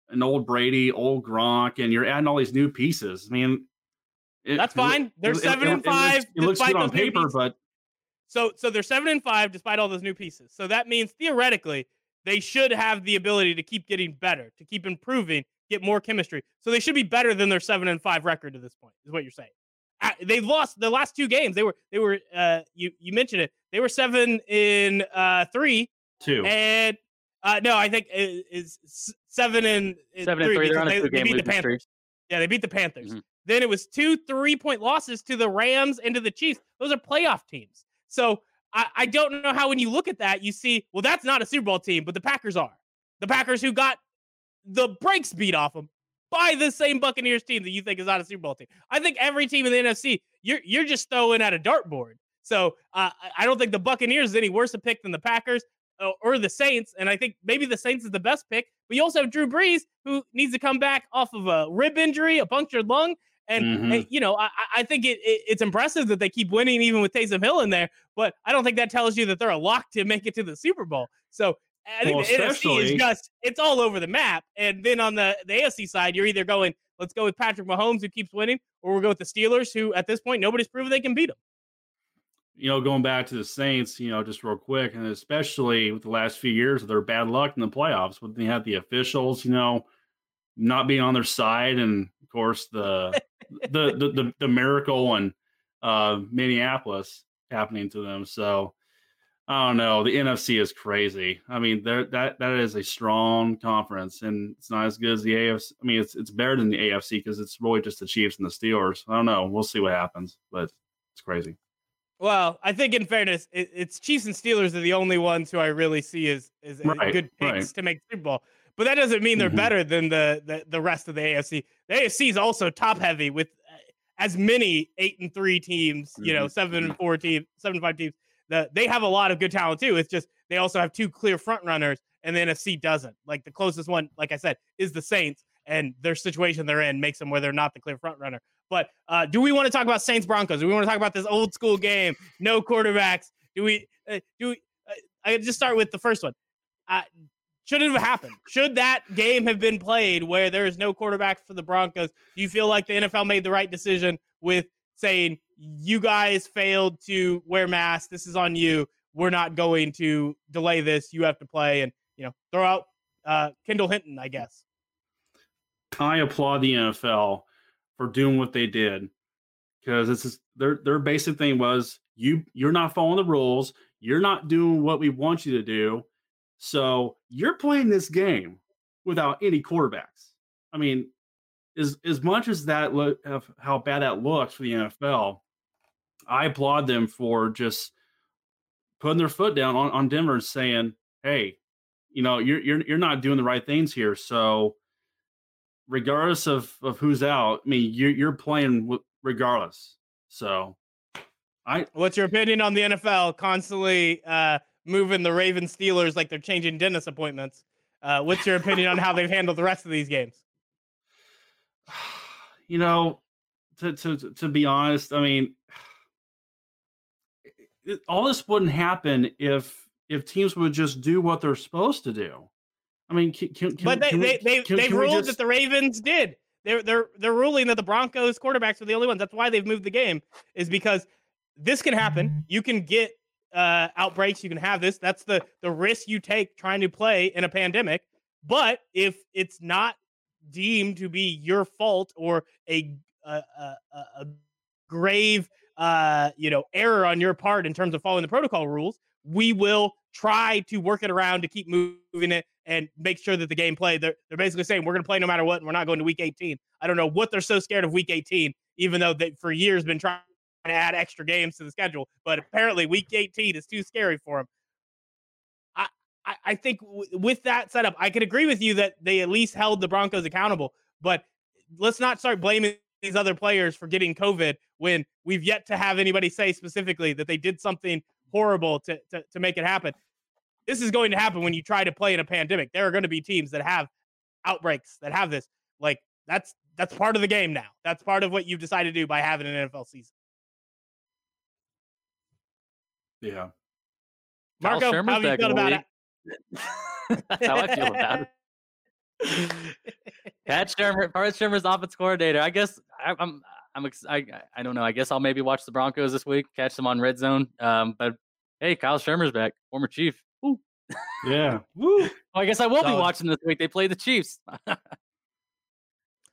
an old Brady, old Gronk, and you're adding all these new pieces. I mean, it, That's fine. They're seven and five. It looks, it looks good on paper, but so so they're seven and five despite all those new pieces. So that means theoretically they should have the ability to keep getting better, to keep improving, get more chemistry. So they should be better than their seven and five record to this point. Is what you're saying? They've lost the last two games. They were they were uh you you mentioned it. They were seven in uh three two and uh no I think is seven and seven three and three. They're on a they, they beat the Panthers. Yeah, they beat the Panthers. Mm-hmm. Then it was two three point losses to the Rams and to the Chiefs. Those are playoff teams. So I, I don't know how when you look at that, you see, well, that's not a Super Bowl team, but the Packers are. The Packers who got the brakes beat off them by the same Buccaneers team that you think is not a Super Bowl team. I think every team in the NFC, you're you're just throwing at a dartboard. So uh, I don't think the Buccaneers is any worse a pick than the Packers uh, or the Saints. And I think maybe the Saints is the best pick. But you also have Drew Brees, who needs to come back off of a rib injury, a punctured lung. And, mm-hmm. and you know, I, I think it, it, it's impressive that they keep winning even with Taysom Hill in there. But I don't think that tells you that they're a lock to make it to the Super Bowl. So I think well, the NFC is just it's all over the map. And then on the the AFC side, you're either going let's go with Patrick Mahomes who keeps winning, or we'll go with the Steelers who at this point nobody's proven they can beat them. You know, going back to the Saints, you know, just real quick, and especially with the last few years of their bad luck in the playoffs, when they had the officials, you know, not being on their side, and of course the the, the, the the miracle in uh, Minneapolis happening to them. So I don't know. The NFC is crazy. I mean, there that that is a strong conference, and it's not as good as the AFC. I mean, it's it's better than the AFC because it's really just the Chiefs and the Steelers. I don't know. We'll see what happens, but it's crazy. Well, I think in fairness, it, it's Chiefs and Steelers are the only ones who I really see as, as right, good picks right. to make Super Bowl. But that doesn't mean they're mm-hmm. better than the, the the rest of the AFC. The AFC is also top heavy with uh, as many eight and three teams, you know, mm-hmm. seven and four teams, seven and five teams. The, they have a lot of good talent too. It's just they also have two clear front runners, and the NFC doesn't. Like the closest one, like I said, is the Saints, and their situation they're in makes them where they're not the clear front runner. But uh, do we want to talk about Saints Broncos? Do we want to talk about this old school game? No quarterbacks. Do we? Uh, do we? Uh, I just start with the first one. Should it have happened? Should that game have been played where there is no quarterback for the Broncos? Do you feel like the NFL made the right decision with saying you guys failed to wear masks? This is on you. We're not going to delay this. You have to play, and you know, throw out uh, Kendall Hinton, I guess. I applaud the NFL for doing what they did because it's just, their their basic thing was you you're not following the rules, you're not doing what we want you to do, so you're playing this game without any quarterbacks. I mean, as as much as that look of how bad that looks for the NFL, I applaud them for just putting their foot down on, on Denver and saying, "Hey, you know, you're you're you're not doing the right things here. So regardless of of who's out, I mean, you're you're playing regardless. So, I. What's your opinion on the NFL constantly uh, moving the Raven Steelers like they're changing dentist appointments? Uh, what's your opinion on how they've handled the rest of these games? You know, to to to be honest, I mean, it, all this wouldn't happen if if teams would just do what they're supposed to do. I mean, can, can, but they, can they, they, can, they've ruled just... that the Ravens did. They're they're they're ruling that the Broncos quarterbacks are the only ones. That's why they've moved the game, is because this can happen. You can get uh, outbreaks. You can have this. That's the the risk you take trying to play in a pandemic. But if it's not deemed to be your fault or a a, a, a grave uh, you know error on your part in terms of following the protocol rules, we will try to work it around to keep moving it and make sure that the game play. They're, they're basically saying we're going to play no matter what, and we're not going to week 18. I don't know what they're so scared of week 18, even though they for years been trying to add extra games to the schedule. But apparently, week 18 is too scary for them. I, I, I think w- with that setup, I could agree with you that they at least held the Broncos accountable. But let's not start blaming these other players for getting COVID when we've yet to have anybody say specifically that they did something horrible to, to, to make it happen. This is going to happen when you try to play in a pandemic. There are going to be teams that have outbreaks that have this. Like that's that's part of the game now. That's part of what you've decided to do by having an NFL season. Yeah. Marco, how have you feel about it? That's how I feel about it. Pat Shurmur, Pat Shurmur's offense coordinator. I guess I, I'm I'm ex- I I don't know. I guess I'll maybe watch the Broncos this week, catch them on Red Zone. Um, but hey, Kyle Shurmur's back, former Chief. Woo. Yeah. Woo. Well, I guess I will be watching this week. They play the Chiefs.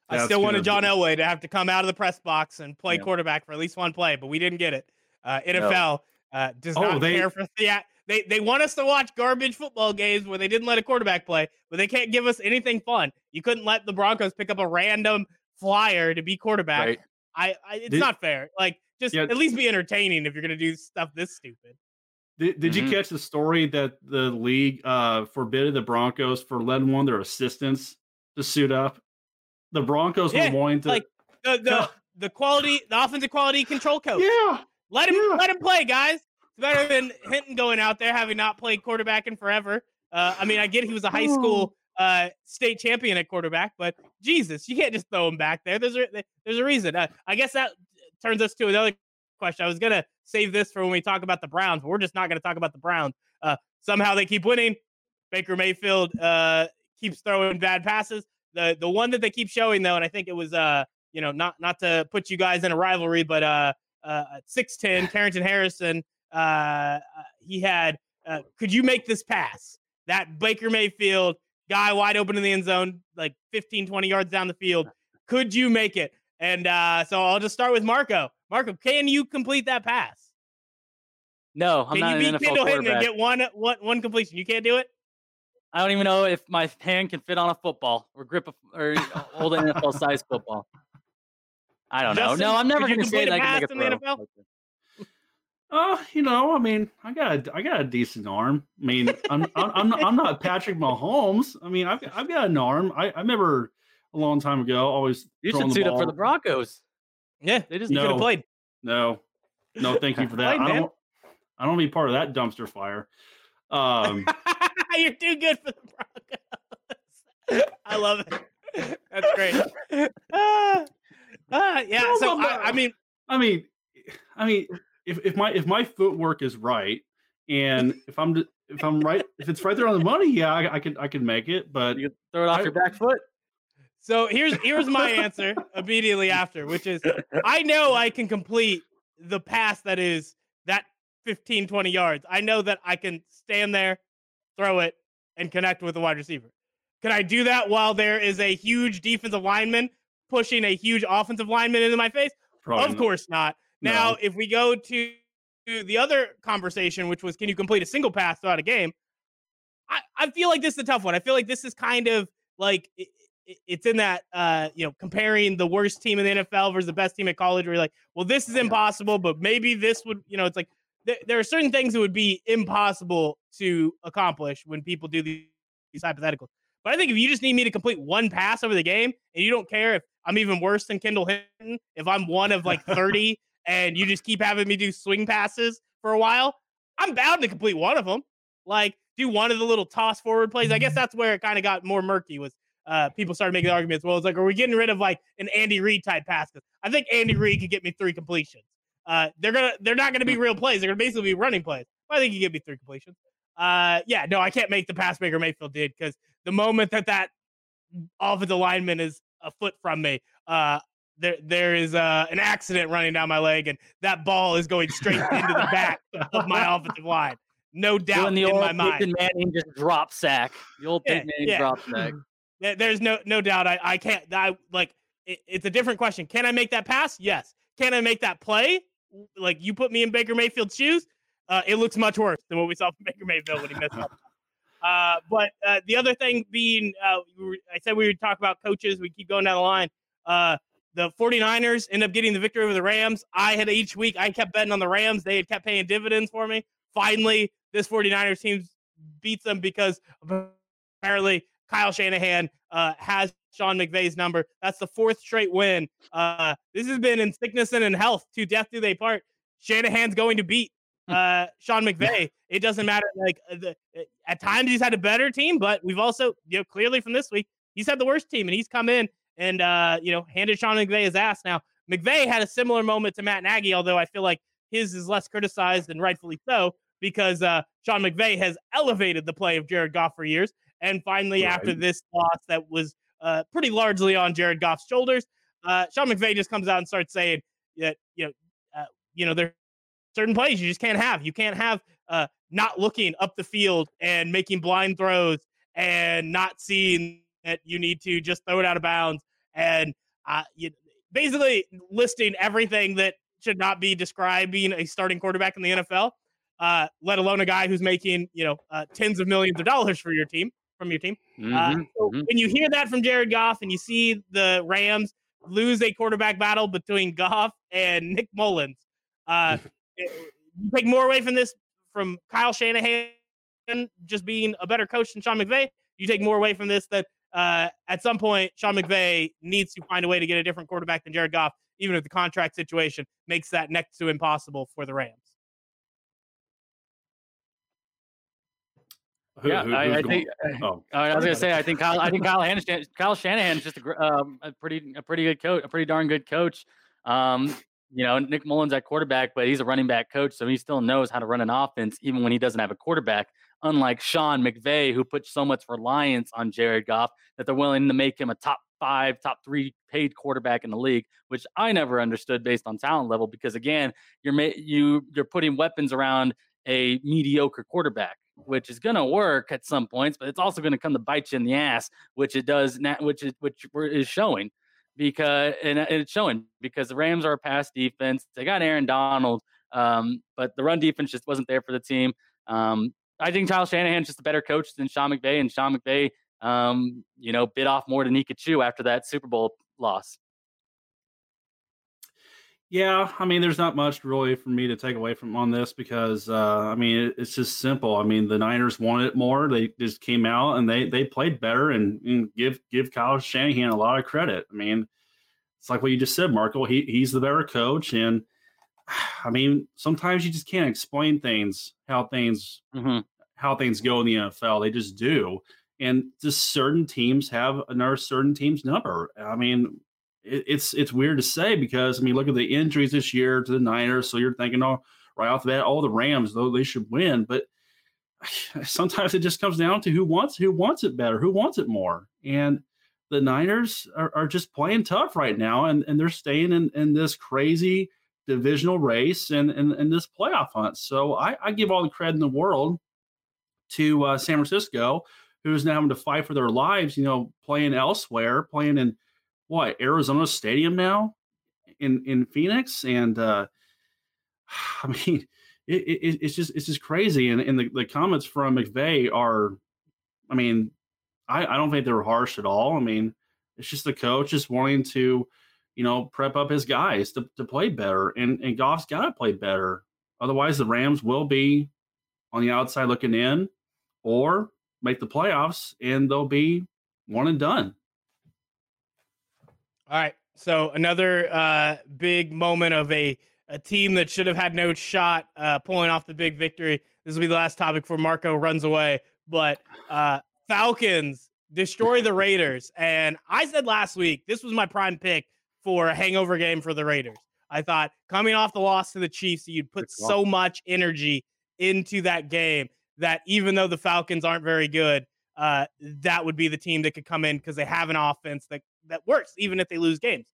I still wanted John Elway to have to come out of the press box and play yeah. quarterback for at least one play, but we didn't get it. Uh, NFL no. uh, does oh, not they, care for the. They they want us to watch garbage football games where they didn't let a quarterback play, but they can't give us anything fun. You couldn't let the Broncos pick up a random flyer to be quarterback. Right. I, I it's did, not fair. Like just yeah. at least be entertaining if you're gonna do stuff this stupid. Did, did mm-hmm. you catch the story that the league uh, forbidden the Broncos for letting one of their assistants to suit up? The Broncos yeah, were wanting to like the the, the quality, the offensive quality control coach. Yeah, let him yeah. let him play, guys. It's better than Hinton going out there having not played quarterback in forever. Uh, I mean, I get he was a high school uh, state champion at quarterback, but Jesus, you can't just throw him back there. There's a there's a reason. Uh, I guess that turns us to another question. I was gonna save this for when we talk about the Browns, but we're just not gonna talk about the Browns. Uh, somehow they keep winning. Baker Mayfield uh, keeps throwing bad passes. The the one that they keep showing though, and I think it was uh you know not not to put you guys in a rivalry, but uh uh six ten Carrington Harrison uh, uh he had uh, could you make this pass? That Baker Mayfield guy wide open in the end zone, like 15, 20 yards down the field. Could you make it? And uh, so I'll just start with Marco. Marco, can you complete that pass? No, I'm can not you beat Kendall Hinton and get one, one, one completion? You can't do it. I don't even know if my hand can fit on a football or grip a, or hold an NFL size football. I don't Justin, know. No, I'm never going to say that I can make a throw. Uh, you know, I mean, I got a, I got a decent arm. I mean, I'm I'm I'm not, I'm not Patrick Mahomes. I mean, I've I've got an arm. I, I remember a long time ago always. You should suit up for the Broncos. Yeah, they just no, could have played. No, no, thank you for that. I don't. I don't want to be part of that dumpster fire. Um, You're too good for the Broncos. I love it. That's great. Uh, uh, yeah. No, so I, I mean, I mean, I mean, if, if my if my footwork is right and if I'm if I'm right if it's right there on the money, yeah, I, I could I can make it. But you throw it off I, your back foot. So here's here's my answer immediately after, which is I know I can complete the pass that is that 15 20 yards. I know that I can stand there, throw it, and connect with the wide receiver. Can I do that while there is a huge defensive lineman pushing a huge offensive lineman into my face? Probably of not. course not. Now, no. if we go to the other conversation, which was can you complete a single pass throughout a game? I, I feel like this is a tough one. I feel like this is kind of like it, it, it's in that uh, you know comparing the worst team in the NFL versus the best team at college. Where you're like, well, this is impossible, but maybe this would you know it's like th- there are certain things that would be impossible to accomplish when people do these, these hypotheticals. But I think if you just need me to complete one pass over the game and you don't care if I'm even worse than Kendall Hinton, if I'm one of like 30 and you just keep having me do swing passes for a while, I'm bound to complete one of them. Like do one of the little toss forward plays. I guess that's where it kind of got more murky was uh, people started making arguments. Well, it's like, are we getting rid of like an Andy Reid type pass? Because I think Andy Reid could get me three completions. Uh, they're gonna they're not gonna be real plays. They're gonna basically be running plays. I think he get me three completions. Uh, yeah, no, I can't make the pass Baker Mayfield did because the moment that that offensive lineman is a foot from me, uh, there there is uh, an accident running down my leg, and that ball is going straight into the back of my offensive line. No doubt the in old my mind. Peyton Manning just drop sack. The old Peyton yeah, Manning yeah. drop sack. There's no no doubt. I I can't. I like. It, it's a different question. Can I make that pass? Yes. Can I make that play? Like you put me in Baker Mayfield's shoes, uh, it looks much worse than what we saw from Baker Mayfield when he missed up. Uh, but uh, the other thing being, uh, I said we would talk about coaches. We keep going down the line. The 49ers end up getting the victory over the Rams. I had each week, I kept betting on the Rams. They had kept paying dividends for me. Finally, this 49ers team beats them because apparently Kyle Shanahan uh, has Sean McVay's number. That's the fourth straight win. Uh, this has been in sickness and in health. To death do they part. Shanahan's going to beat uh, Sean McVay. It doesn't matter. Like uh, the, uh, at times he's had a better team, but we've also you know clearly from this week he's had the worst team, and he's come in and uh, you know handed Sean McVay his ass. Now McVay had a similar moment to Matt Nagy, although I feel like his is less criticized and rightfully so because uh, Sean McVay has elevated the play of Jared Goff for years. And finally, right. after this loss that was uh, pretty largely on Jared Goff's shoulders, uh, Sean McVay just comes out and starts saying that you know, uh, you know, there certain plays you just can't have. You can't have uh, not looking up the field and making blind throws and not seeing that you need to just throw it out of bounds and uh, you, basically listing everything that should not be describing a starting quarterback in the NFL, uh, let alone a guy who's making you know uh, tens of millions of dollars for your team from your team. Uh, mm-hmm. so mm-hmm. when you hear that from Jared Goff and you see the Rams lose a quarterback battle between Goff and Nick Mullens, uh, you take more away from this from Kyle Shanahan just being a better coach than Sean McVay. You take more away from this that uh, at some point Sean McVay needs to find a way to get a different quarterback than Jared Goff, even if the contract situation makes that next to impossible for the Rams. Who, yeah, who, I, I think. Oh, I was gonna say, I think Kyle. I think Kyle Shanahan. Kyle Shanahan is just a, um, a pretty, a pretty good coach, a pretty darn good coach. Um, you know, Nick Mullens at quarterback, but he's a running back coach, so he still knows how to run an offense even when he doesn't have a quarterback. Unlike Sean McVay, who puts so much reliance on Jared Goff that they're willing to make him a top five, top three paid quarterback in the league, which I never understood based on talent level. Because again, you're ma- you you're putting weapons around a mediocre quarterback, which is going to work at some points, but it's also going to come to bite you in the ass, which it does, now, which is which is showing because and it's showing because the Rams are a pass defense. They got Aaron Donald, um, but the run defense just wasn't there for the team. Um, I think Kyle Shanahan's just a better coach than Sean McVay, and Sean McVay, um, you know, bit off more than he could chew after that Super Bowl loss. Yeah, I mean, there's not much really for me to take away from on this because uh, I mean, it, it's just simple. I mean, the Niners wanted it more. They just came out and they they played better and, and give give Kyle Shanahan a lot of credit. I mean, it's like what you just said, Marco. He he's the better coach, and I mean, sometimes you just can't explain things how things mm-hmm. how things go in the NFL. They just do, and just certain teams have another certain team's number. I mean, it's it's weird to say because I mean, look at the injuries this year to the Niners. So you're thinking, oh, right off the bat, all oh, the Rams, though they should win, but sometimes it just comes down to who wants who wants it better, who wants it more, and the Niners are, are just playing tough right now, and and they're staying in in this crazy divisional race and and, this playoff hunt. So I, I give all the credit in the world to uh, San Francisco, who's now having to fight for their lives. You know, playing elsewhere, playing in what Arizona Stadium now in in Phoenix, and uh, I mean, it, it, it's just it's just crazy. And, and the, the comments from McVay are, I mean, I, I don't think they're harsh at all. I mean, it's just the coach just wanting to, you know, prep up his guys to, to play better, and and Goff's got to play better. Otherwise, the Rams will be on the outside looking in, or make the playoffs, and they'll be one and done. All right. So another uh, big moment of a, a team that should have had no shot uh, pulling off the big victory. This will be the last topic before Marco runs away. But uh, Falcons destroy the Raiders. And I said last week this was my prime pick for a hangover game for the Raiders. I thought coming off the loss to the Chiefs, you'd put so much energy into that game that even though the Falcons aren't very good, uh, that would be the team that could come in because they have an offense that that works even if they lose games.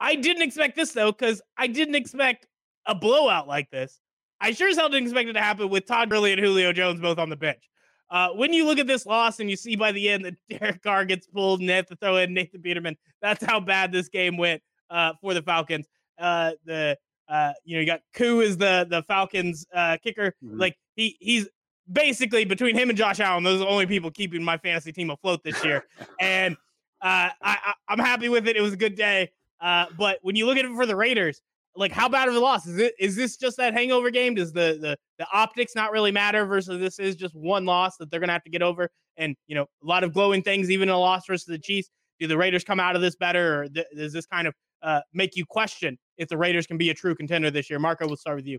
I didn't expect this though because I didn't expect a blowout like this. I sure as hell didn't expect it to happen with Todd Gurley and Julio Jones both on the bench. Uh, when you look at this loss and you see by the end that Derek Carr gets pulled and they have to throw in Nathan Peterman, that's how bad this game went uh, for the Falcons. Uh, the uh, you know you got Koo is the the Falcons uh, kicker. Mm-hmm. Like he he's basically between him and Josh Allen, those are the only people keeping my fantasy team afloat this year. and uh, I, I am happy with it. It was a good day. Uh, but when you look at it for the Raiders, like how bad of a loss is it? Is this just that hangover game? Does the the the optics not really matter versus this is just one loss that they're gonna have to get over? And you know, a lot of glowing things, even a loss versus the Chiefs. Do the Raiders come out of this better, or th- does this kind of uh, make you question if the Raiders can be a true contender this year? Marco, we'll start with you.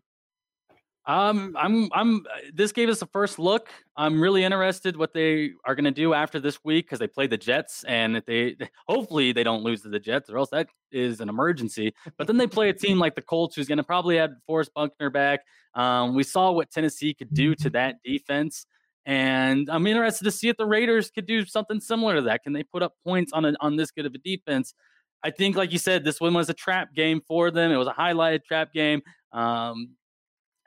Um, I'm, I'm. Uh, this gave us a first look. I'm really interested what they are going to do after this week because they play the Jets, and if they hopefully they don't lose to the Jets, or else that is an emergency. But then they play a team like the Colts, who's going to probably have Forrest Buckner back. Um, we saw what Tennessee could do to that defense, and I'm interested to see if the Raiders could do something similar to that. Can they put up points on a, on this good of a defense? I think, like you said, this one was a trap game for them. It was a highlighted trap game. Um,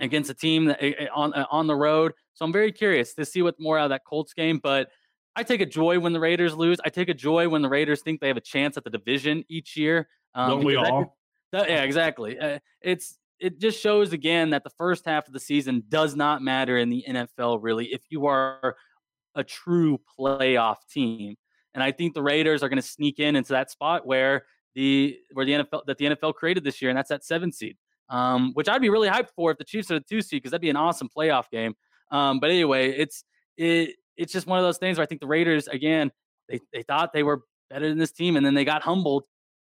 against a team that, eh, eh, on eh, on the road. So I'm very curious to see what more out of that Colts game. But I take a joy when the Raiders lose. I take a joy when the Raiders think they have a chance at the division each year. Um, Don't we all? That, yeah, exactly. Uh, it's it just shows again that the first half of the season does not matter in the NFL really if you are a true playoff team. And I think the Raiders are going to sneak in into that spot where the where the NFL that the NFL created this year, and that's that seven seed um, which I'd be really hyped for if the Chiefs are the two seed because that'd be an awesome playoff game. Um, but anyway, it's it it's just one of those things where I think the Raiders again they they thought they were better than this team and then they got humbled.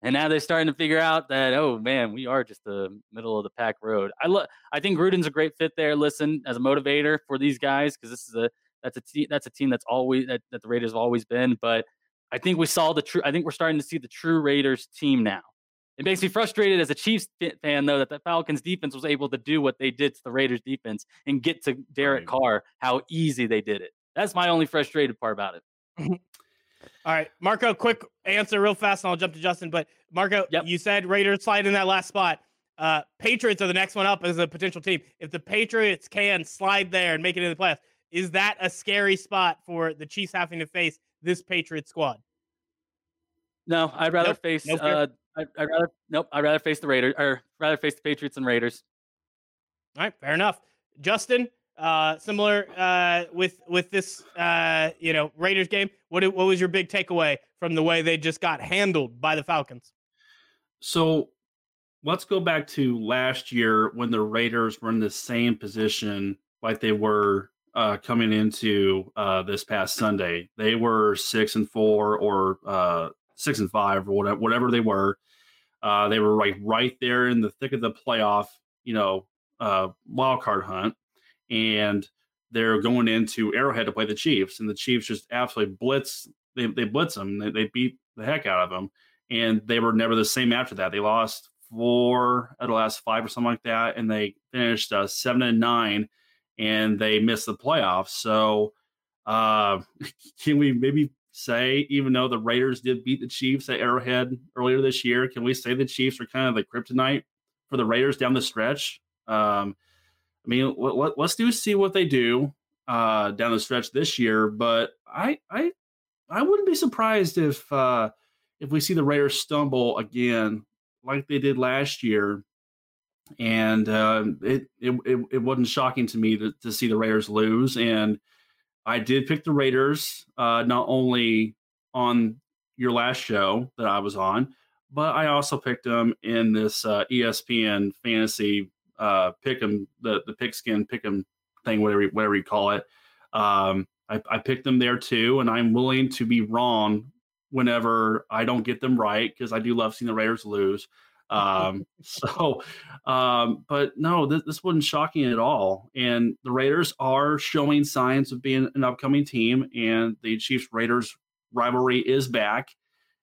And now they're starting to figure out that oh man, we are just the middle of the pack road. I look, I think Gruden's a great fit there. Listen, as a motivator for these guys because this is a that's a team that's a team that's always that, that the Raiders have always been. But I think we saw the true. I think we're starting to see the true Raiders team now. It makes me frustrated as a Chiefs fan, though, that the Falcons defense was able to do what they did to the Raiders defense and get to Derek. Carr, how easy they did it. That's my only frustrated part about it. All right, Marco, quick answer real fast, and I'll jump to Justin. But Marco, yep. you said Raiders slide in that last spot. Uh, Patriots are the next one up as a potential team. If the Patriots can slide there and make it into the playoffs, is that a scary spot for the Chiefs having to face this Patriot squad? No, I'd rather nope. face nope. uh, I, would rather nope. I'd rather face the Raiders or rather face the Patriots and Raiders. All right, fair enough. Justin, uh, similar uh, with with this uh, you know Raiders game. What what was your big takeaway from the way they just got handled by the Falcons? So let's go back to last year when the Raiders were in the same position like they were uh, coming into uh, this past Sunday. They were six and four or uh, six and five or whatever, whatever they were. Uh, they were like right there in the thick of the playoff, you know, uh, wild card hunt, and they're going into Arrowhead to play the Chiefs, and the Chiefs just absolutely blitz. They they blitz them. They, they beat the heck out of them, and they were never the same after that. They lost four out of the last five or something like that, and they finished uh, seven and nine, and they missed the playoffs. So, uh, can we maybe say, even though the Raiders did beat the Chiefs at Arrowhead earlier this year, can we say the Chiefs are kind of the kryptonite for the Raiders down the stretch? Um, I mean, let, us do see what they do uh, down the stretch this year, but I I I wouldn't be surprised if uh, if we see the Raiders stumble again like they did last year. And uh, it, it it wasn't shocking to me to, to see the Raiders lose, and I did pick the Raiders, uh, not only on your last show that I was on, but I also picked them in this uh, ESPN fantasy uh, pick them the the pigskin pick them thing, whatever whatever you call it. Um, I, I picked them there too, and I'm willing to be wrong whenever I don't get them right because I do love seeing the Raiders lose. Um, so, um, but no, this, this wasn't shocking at all. And the Raiders are showing signs of being an upcoming team, and the Chiefs Raiders rivalry is back.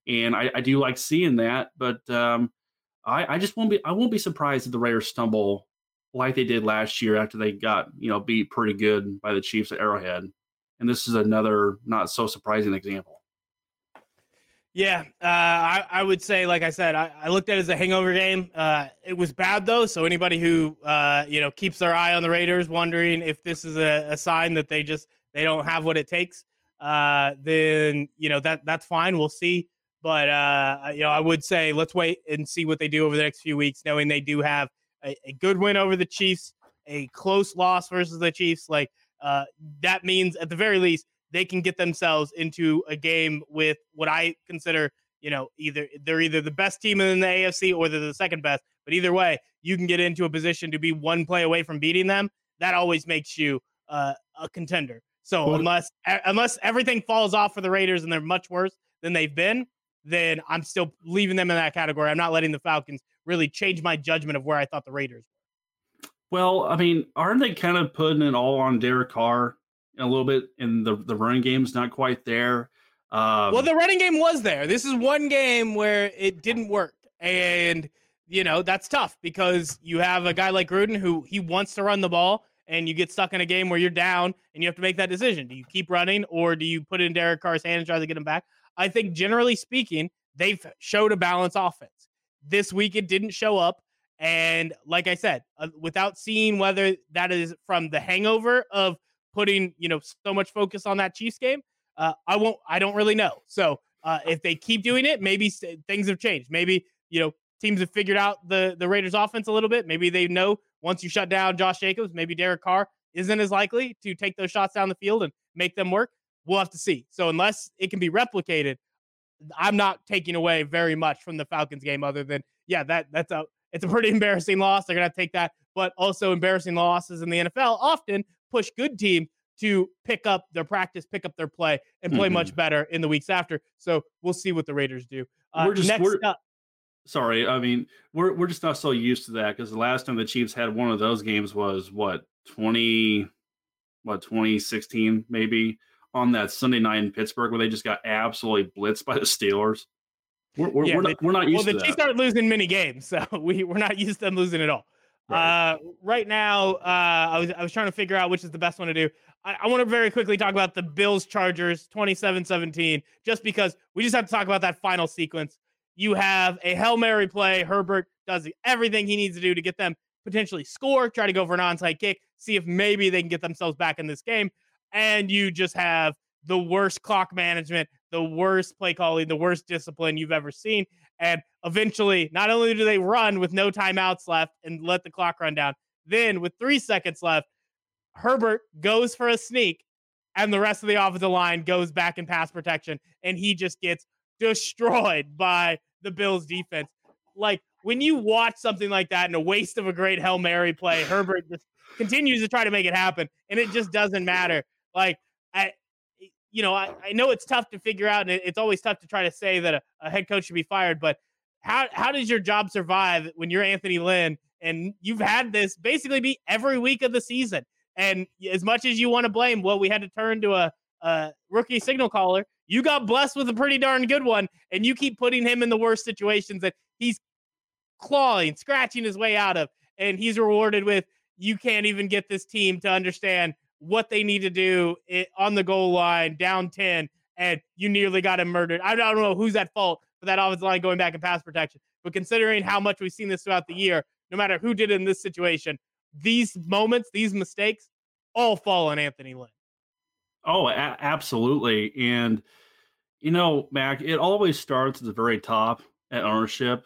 And I, I do like seeing that, but um, I, I just won't be I won't be surprised if the Raiders stumble like they did last year after they got you know beat pretty good by the Chiefs at Arrowhead. and this is another not so surprising example. Yeah, uh, I, I, would say, like I said, I, I, looked at it as a hangover game. Uh, it was bad though, so anybody who uh, you know keeps their eye on the Raiders, wondering if this is a, a sign that they just they don't have what it takes, uh, then you know that that's fine. We'll see, but uh, you know I would say let's wait and see what they do over the next few weeks, knowing they do have a, a good win over the Chiefs, a close loss versus the Chiefs. Like uh, that means at the very least they can get themselves into a game with what I consider, you know, either they're either the best team in the AFC or they're the second best. But either way, you can get into a position to be one play away from beating them. That always makes you uh, a contender. So well, unless unless everything falls off for the Raiders and they're much worse than they've been, then I'm still leaving them in that category. I'm not letting the Falcons really change my judgment of where I thought the Raiders were. Well, I mean, aren't they kind of putting it all on Derek Carr? A little bit, and the the running game's not quite there. Um, well, the running game was there. This is one game where it didn't work, and you know that's tough because you have a guy like Gruden who he wants to run the ball, and you get stuck in a game where you're down and you have to make that decision: do you keep running or do you put it in Derek Carr's hand and try to get him back? I think generally speaking, they've showed a balanced offense. This week it didn't show up. And like I said, uh, without seeing whether that is from the hangover of putting you know so much focus on that Chiefs game. Uh, I won't. I don't really know. So uh, if they keep doing it, maybe things have changed. Maybe you know teams have figured out the the Raiders' offense a little bit. Maybe they know once you shut down Josh Jacobs, maybe Derek Carr isn't as likely to take those shots down the field and make them work. We'll have to see. So unless it can be replicated, I'm not taking away very much from the Falcons game other than yeah, that that's a it's a pretty embarrassing loss. They're gonna take that, but also embarrassing losses in the NFL often push good team to pick up their practice, pick up their play, and play mm-hmm. much better in the weeks after. So we'll see what the Raiders do. Uh, we're just next we're, up, sorry, I mean we're we're just not so used to that because the last time the Chiefs had one of those games was what twenty, what twenty sixteen maybe on that Sunday night in Pittsburgh where they just got absolutely blitzed by the Steelers. We're, we're, yeah, we're, not, we're not used well, the Chiefs aren't losing many games, so we, we're not used to them losing at all. Right. Uh, right now, uh, I was I was trying to figure out which is the best one to do. I, I want to very quickly talk about the Bills Chargers 27-17, just because we just have to talk about that final sequence. You have a Hail Mary play. Herbert does everything he needs to do to get them potentially score, try to go for an onside kick, see if maybe they can get themselves back in this game. And you just have the worst clock management, the worst play calling, the worst discipline you've ever seen. And eventually, not only do they run with no timeouts left and let the clock run down, then with three seconds left, Herbert goes for a sneak, and the rest of the offensive line goes back in pass protection, and he just gets destroyed by the Bills defense. Like when you watch something like that and a waste of a great Hail Mary play, Herbert just continues to try to make it happen, and it just doesn't matter. Like I, you know, I, I know it's tough to figure out, and it's always tough to try to say that a, a head coach should be fired. But how how does your job survive when you're Anthony Lynn and you've had this basically be every week of the season? And as much as you want to blame, well, we had to turn to a, a rookie signal caller. You got blessed with a pretty darn good one, and you keep putting him in the worst situations that he's clawing, scratching his way out of, and he's rewarded with you can't even get this team to understand what they need to do on the goal line, down 10, and you nearly got him murdered. I don't know who's at fault for that offensive line going back in pass protection, but considering how much we've seen this throughout the year, no matter who did it in this situation, these moments, these mistakes, all fall on Anthony Lynn. Oh, a- absolutely. And, you know, Mac, it always starts at the very top at ownership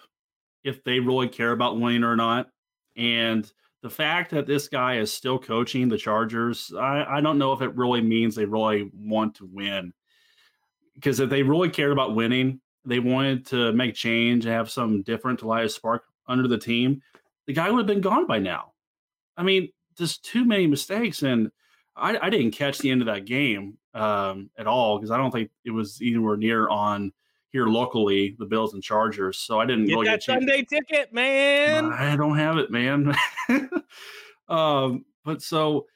if they really care about winning or not. And the fact that this guy is still coaching the Chargers, I, I don't know if it really means they really want to win. Because if they really cared about winning, they wanted to make change and have some different Elias spark under the team, the guy would have been gone by now. I mean, just too many mistakes. And I, I didn't catch the end of that game um, at all because I don't think it was anywhere near on here locally, the Bills and Chargers. So I didn't get really that get Sunday ticket, man. I don't have it, man. um, but so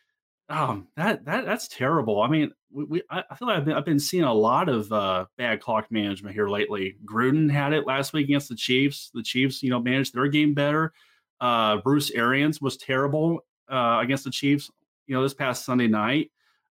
um, that that that's terrible. I mean, we, we I feel like I've been, I've been seeing a lot of uh, bad clock management here lately. Gruden had it last week against the Chiefs. The Chiefs, you know, managed their game better. Uh, Bruce Arians was terrible uh, against the Chiefs. You know, this past Sunday night.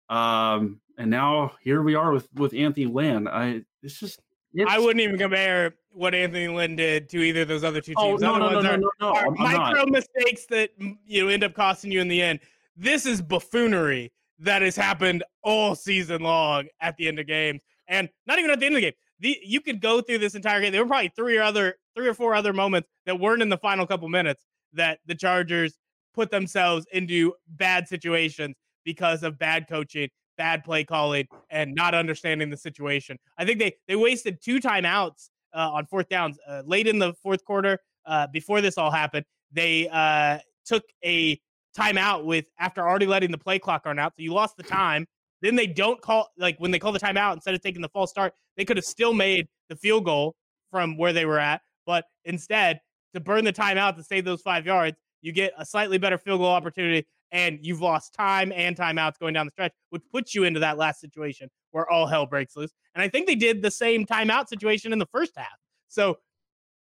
Um, and now here we are with with Anthony Lynn. I it's just it's, I wouldn't even compare what Anthony Lynn did to either of those other two oh, teams. Oh, no, no, no, no, no, no, micro not. mistakes that mm, you know end up costing you in the end. This is buffoonery that has happened all season long at the end of games, and not even at the end of the game. The, you could go through this entire game. There were probably three or other, three or four other moments that weren't in the final couple minutes that the Chargers put themselves into bad situations because of bad coaching, bad play calling, and not understanding the situation. I think they they wasted two timeouts uh, on fourth downs uh, late in the fourth quarter. Uh, before this all happened, they uh, took a timeout with after already letting the play clock run out. So you lost the time. Then they don't call like when they call the timeout instead of taking the false start, they could have still made the field goal from where they were at, but instead to burn the timeout to save those five yards, you get a slightly better field goal opportunity, and you've lost time and timeouts going down the stretch, which puts you into that last situation where all hell breaks loose. And I think they did the same timeout situation in the first half. So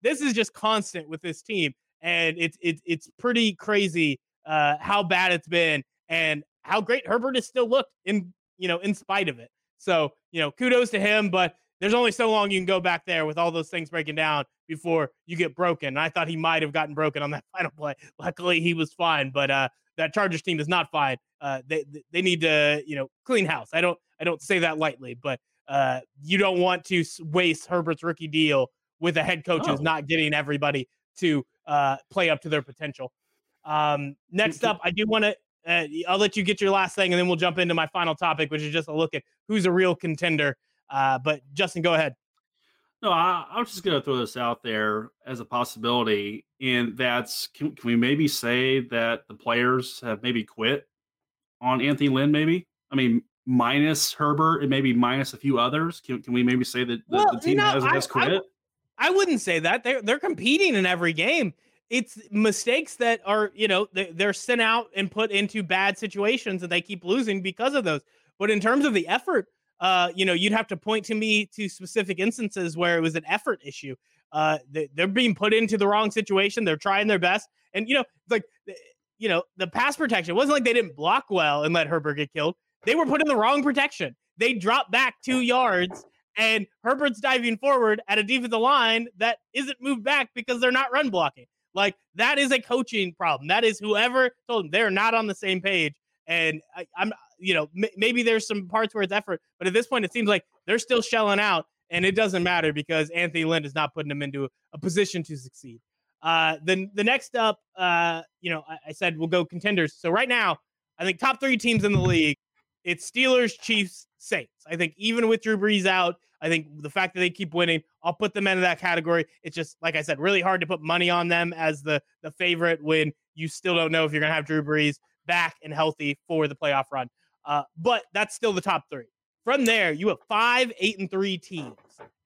this is just constant with this team, and it's it's it's pretty crazy uh, how bad it's been and how great Herbert has still looked in you know in spite of it. So you know kudos to him, but there's only so long you can go back there with all those things breaking down before you get broken. And I thought he might have gotten broken on that final play. Luckily, he was fine, but uh, that Chargers team is not fine. Uh, they they need to you know clean house. I don't I don't say that lightly, but uh, you don't want to waste Herbert's rookie deal with a head coach oh. who's not getting everybody to uh, play up to their potential. Um, next up, I do want to. Uh, I'll let you get your last thing, and then we'll jump into my final topic, which is just a look at who's a real contender uh, but Justin, go ahead. No, I, I was just going to throw this out there as a possibility, and that's can, can we maybe say that the players have maybe quit on Anthony Lynn? Maybe I mean minus Herbert and maybe minus a few others. Can, can we maybe say that the, well, the team has, has quit? I, I, wouldn't say that they're they're competing in every game. It's mistakes that are you know they're sent out and put into bad situations, and they keep losing because of those. But in terms of the effort, uh, you know, you'd have to point to me to specific instances where it was an effort issue. Uh, they, are being put into the wrong situation. They're trying their best, and you know, like, you know, the pass protection it wasn't like they didn't block well and let Herbert get killed. They were put in the wrong protection. They dropped back two yards, and Herbert's diving forward at a defensive line that isn't moved back because they're not run blocking. Like that is a coaching problem. That is whoever told them they're not on the same page. And I, am you know, m- maybe there's some parts where it's effort, but at this point, it seems like they're still shelling out, and it doesn't matter because Anthony Lynn is not putting them into a, position to succeed. Uh, then the next up, uh, you know, I, I said we'll go contenders. So right now, I think top three teams in the league, it's Steelers, Chiefs, Saints. I think even with Drew Brees out, I think the fact that they keep winning, I'll put them into that category. It's just like I said, really hard to put money on them as the the favorite when you still don't know if you're gonna have Drew Brees back and healthy for the playoff run. Uh, but that's still the top three. From there, you have five, eight, and three teams.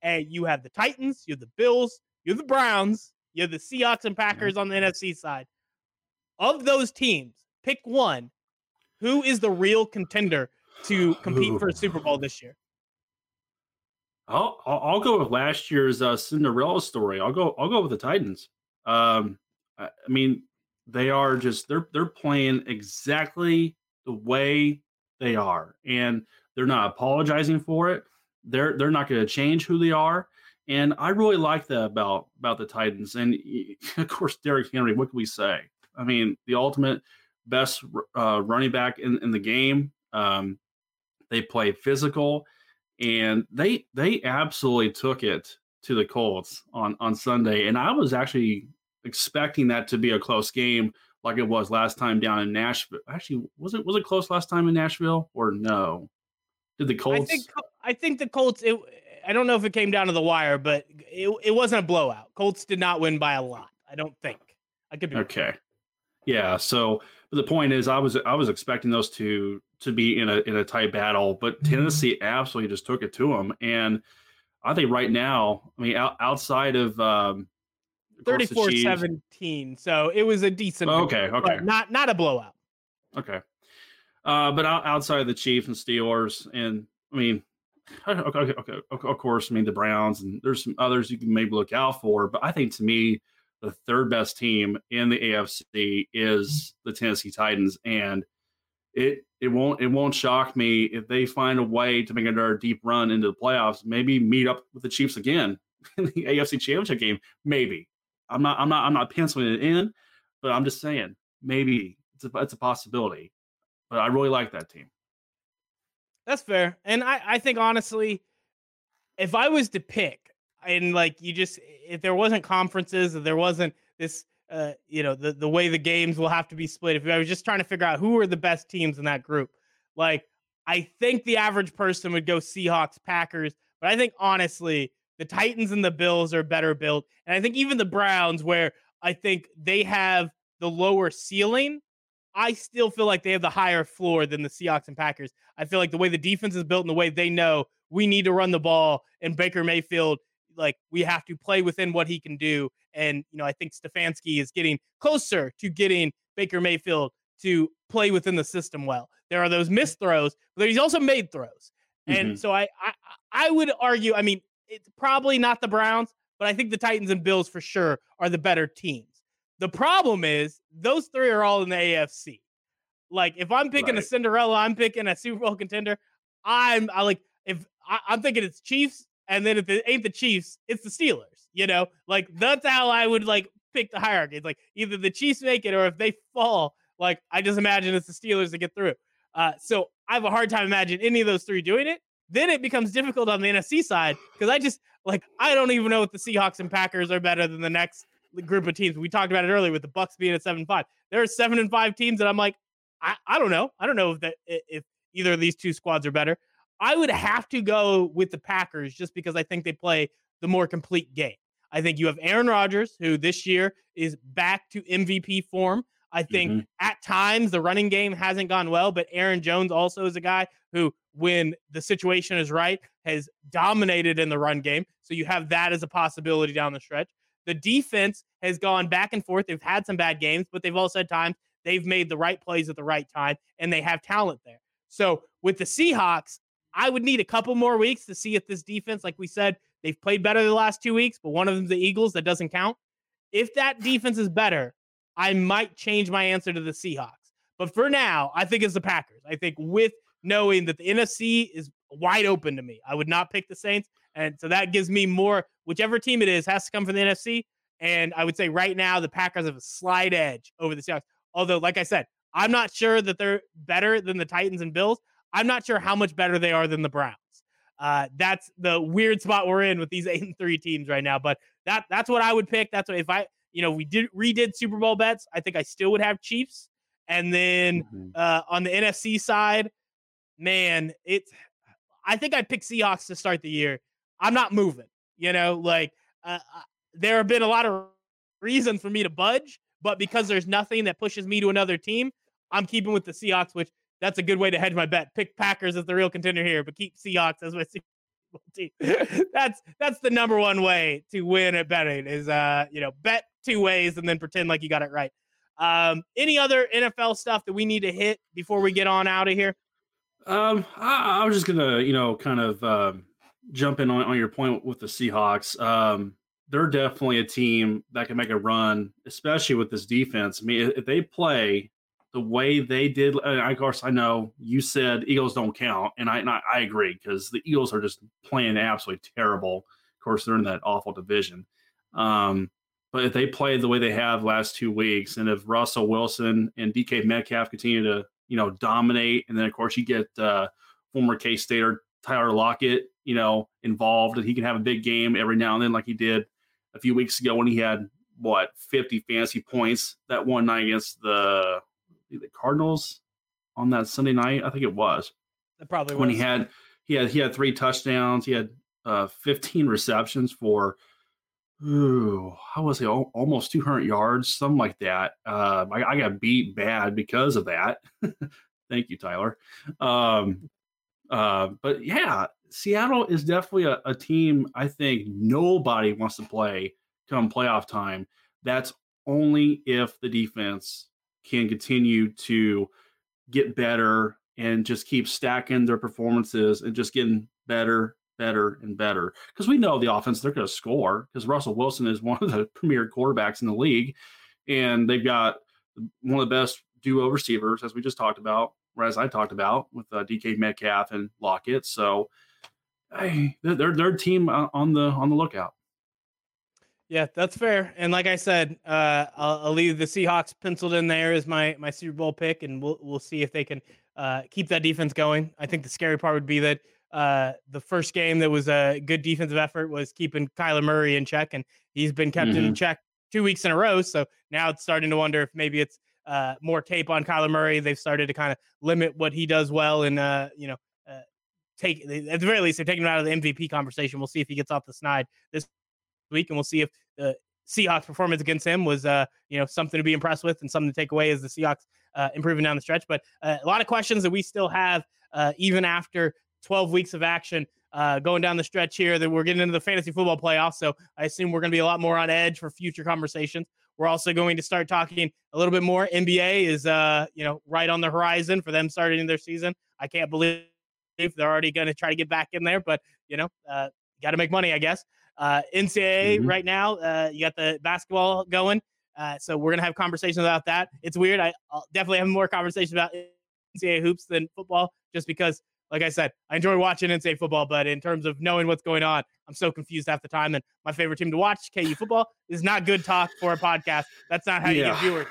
And you have the Titans, you have the Bills, you have the Browns, you have the Seahawks and Packers on the NFC side. Of those teams, pick one. Who is the real contender to compete Ooh. for a Super Bowl this year? I'll I'll go with last year's uh, Cinderella story. I'll go I'll go with the Titans. Um, I mean, they are just they're they're playing exactly the way they are, and they're not apologizing for it. They're they're not going to change who they are, and I really like that about about the Titans. And of course, Derrick Henry. What can we say? I mean, the ultimate best uh, running back in, in the game. Um, they play physical, and they they absolutely took it to the Colts on on Sunday. And I was actually expecting that to be a close game like it was last time down in Nashville. Actually, was it was it close last time in Nashville or no? Did the Colts? I think I think the Colts. It, I don't know if it came down to the wire, but it, it wasn't a blowout. Colts did not win by a lot. I don't think. I could be okay. Wrong. Yeah. So, but the point is, I was I was expecting those two to be in a in a tight battle, but mm-hmm. Tennessee absolutely just took it to them. And I think right now, I mean, out, outside of um, 34 17. So it was a decent. Oh, okay. Okay. Not not a blowout. Okay. Uh, but outside of the Chiefs and Steelers, and I mean, okay, okay, okay, of course, I mean the Browns, and there's some others you can maybe look out for. But I think to me, the third best team in the AFC is the Tennessee Titans, and it it won't it won't shock me if they find a way to make another deep run into the playoffs. Maybe meet up with the Chiefs again in the AFC Championship game. Maybe I'm not I'm not I'm not penciling it in, but I'm just saying maybe it's a it's a possibility. But I really like that team. That's fair, and I I think honestly, if I was to pick, and like you just if there wasn't conferences, there wasn't this uh, you know, the the way the games will have to be split. If I was just trying to figure out who are the best teams in that group, like I think the average person would go Seahawks, Packers, but I think honestly the Titans and the Bills are better built, and I think even the Browns, where I think they have the lower ceiling, I still feel like they have the higher floor than the Seahawks and Packers. I feel like the way the defense is built and the way they know we need to run the ball, and Baker Mayfield like we have to play within what he can do. And you know, I think Stefanski is getting closer to getting Baker Mayfield to play within the system well. There are those missed throws, but he's also made throws. And mm-hmm. so I, I I would argue, I mean, it's probably not the Browns, but I think the Titans and Bills for sure are the better teams. The problem is those three are all in the AFC. Like if I'm picking right. a Cinderella, I'm picking a Super Bowl contender. I'm I like if I, am thinking it's Chiefs, and then if it ain't the Chiefs, it's the Steelers. You know, like that's how I would like pick the hierarchy. It's like either the Chiefs make it or if they fall, like I just imagine it's the Steelers to get through. Uh, so I have a hard time imagining any of those three doing it. Then it becomes difficult on the NFC side because I just like I don't even know if the Seahawks and Packers are better than the next group of teams. We talked about it earlier with the Bucs being at seven five. There are seven and five teams that I'm like, I, I don't know. I don't know if that if either of these two squads are better. I would have to go with the Packers just because I think they play the more complete game. I think you have Aaron Rodgers, who this year is back to MVP form. I think mm-hmm. at times the running game hasn't gone well, but Aaron Jones also is a guy who, when the situation is right, has dominated in the run game. So you have that as a possibility down the stretch. The defense has gone back and forth. They've had some bad games, but they've also had times they've made the right plays at the right time and they have talent there. So with the Seahawks, I would need a couple more weeks to see if this defense, like we said, they've played better the last two weeks, but one of them's the Eagles. That doesn't count. If that defense is better, I might change my answer to the Seahawks. But for now, I think it's the Packers. I think with knowing that the NFC is wide open to me, I would not pick the Saints. And so that gives me more, whichever team it is, has to come from the NFC. And I would say right now, the Packers have a slight edge over the Seahawks. Although, like I said, I'm not sure that they're better than the Titans and Bills. I'm not sure how much better they are than the Browns. Uh, that's the weird spot we're in with these eight and three teams right now. But that that's what I would pick. That's what if I you know we did redid Super Bowl bets. I think I still would have Chiefs. And then mm-hmm. uh, on the NFC side, man, it's I think I picked Seahawks to start the year. I'm not moving. You know, like uh, uh, there have been a lot of reasons for me to budge, but because there's nothing that pushes me to another team, I'm keeping with the Seahawks, which that's a good way to hedge my bet. Pick Packers as the real contender here, but keep Seahawks as my team. that's that's the number one way to win at betting is uh you know bet two ways and then pretend like you got it right. Um, any other NFL stuff that we need to hit before we get on out of here? Um, I, I was just gonna you know kind of uh, jump in on, on your point with the Seahawks. Um, they're definitely a team that can make a run, especially with this defense. I mean, if they play the way they did. of course, I know you said Eagles don't count, and I and I, I agree because the Eagles are just playing absolutely terrible. Of course, they're in that awful division. Um, but if they play the way they have last two weeks, and if Russell Wilson and DK Metcalf continue to you know dominate, and then of course you get uh, former K Stater Tyler Lockett, you know, involved, and he can have a big game every now and then, like he did a few weeks ago when he had what 50 fantasy points that one night against the the Cardinals on that Sunday night. I think it was. That probably was. when he had he had he had three touchdowns. He had uh, 15 receptions for ooh, how was? Almost 200 yards, something like that. Uh, I, I, got beat bad because of that. Thank you, Tyler. Um, uh, but yeah, Seattle is definitely a, a team I think nobody wants to play come playoff time. That's only if the defense can continue to get better and just keep stacking their performances and just getting better, better, and better. Because we know the offense, they're going to score because Russell Wilson is one of the premier quarterbacks in the league. And they've got one of the best duo receivers, as we just talked about, or as I talked about with uh, DK Metcalf and Lockett. So, hey, they're they're team on the on the lookout. Yeah, that's fair. And like I said, uh, I'll, I'll, leave the Seahawks penciled in there as my my Super Bowl pick, and we'll we'll see if they can uh, keep that defense going. I think the scary part would be that uh, the first game that was a good defensive effort was keeping Kyler Murray in check, and he's been kept mm-hmm. in check two weeks in a row. So now it's starting to wonder if maybe it's uh, more tape on Kyler Murray. They've started to kind of limit what he does well, and uh, you know, uh, take at the very least they're taking him out of the MVP conversation. We'll see if he gets off the snide this week, and we'll see if the Seahawks performance against him was, uh, you know, something to be impressed with and something to take away as the Seahawks uh, improving down the stretch. But uh, a lot of questions that we still have, uh, even after 12 weeks of action. Uh, going down the stretch here, that we're getting into the fantasy football playoffs. So I assume we're going to be a lot more on edge for future conversations. We're also going to start talking a little bit more. NBA is, uh, you know, right on the horizon for them starting their season. I can't believe they're already going to try to get back in there, but you know, uh, got to make money, I guess. Uh, NCAA mm-hmm. right now, uh, you got the basketball going. Uh, so we're gonna have conversations about that. It's weird. I, will definitely have more conversations about NCAA hoops than football, just because, like I said, I enjoy watching NCAA football, but in terms of knowing what's going on, I'm so confused half the time. And my favorite team to watch, KU football, is not good talk for a podcast. That's not how you get viewers.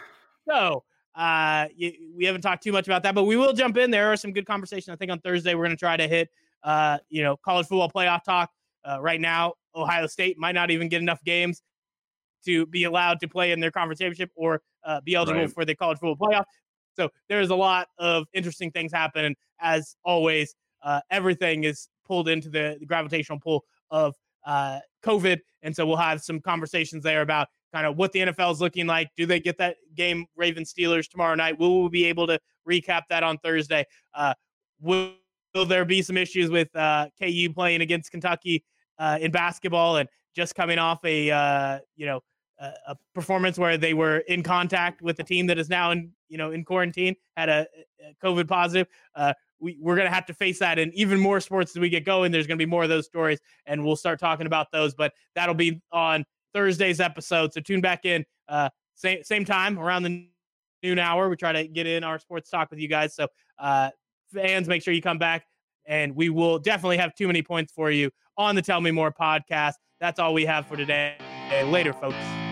So uh, we haven't talked too much about that, but we will jump in. There are some good conversations. I think on Thursday we're gonna try to hit, uh, you know, college football playoff talk. Uh, right now, Ohio State might not even get enough games to be allowed to play in their conference championship or uh, be eligible right. for the college football playoff. So there's a lot of interesting things happening. As always, uh, everything is pulled into the, the gravitational pull of uh, COVID, and so we'll have some conversations there about kind of what the NFL is looking like. Do they get that game, Ravens Steelers tomorrow night? Will we be able to recap that on Thursday? Uh, will, will there be some issues with uh, KU playing against Kentucky uh, in basketball and just coming off a uh, you know a, performance where they were in contact with a team that is now in you know in quarantine had a, a COVID positive. Uh, we, we're going to have to face that in even more sports as we get going. There's going to be more of those stories, and we'll start talking about those. But that'll be on Thursday's episode. So tune back in, uh, same same time around the noon hour. We try to get in our sports talk with you guys. So uh, fans, make sure you come back and we will definitely have too many points for you on the Tell Me More podcast. That's all we have for today. Later, folks.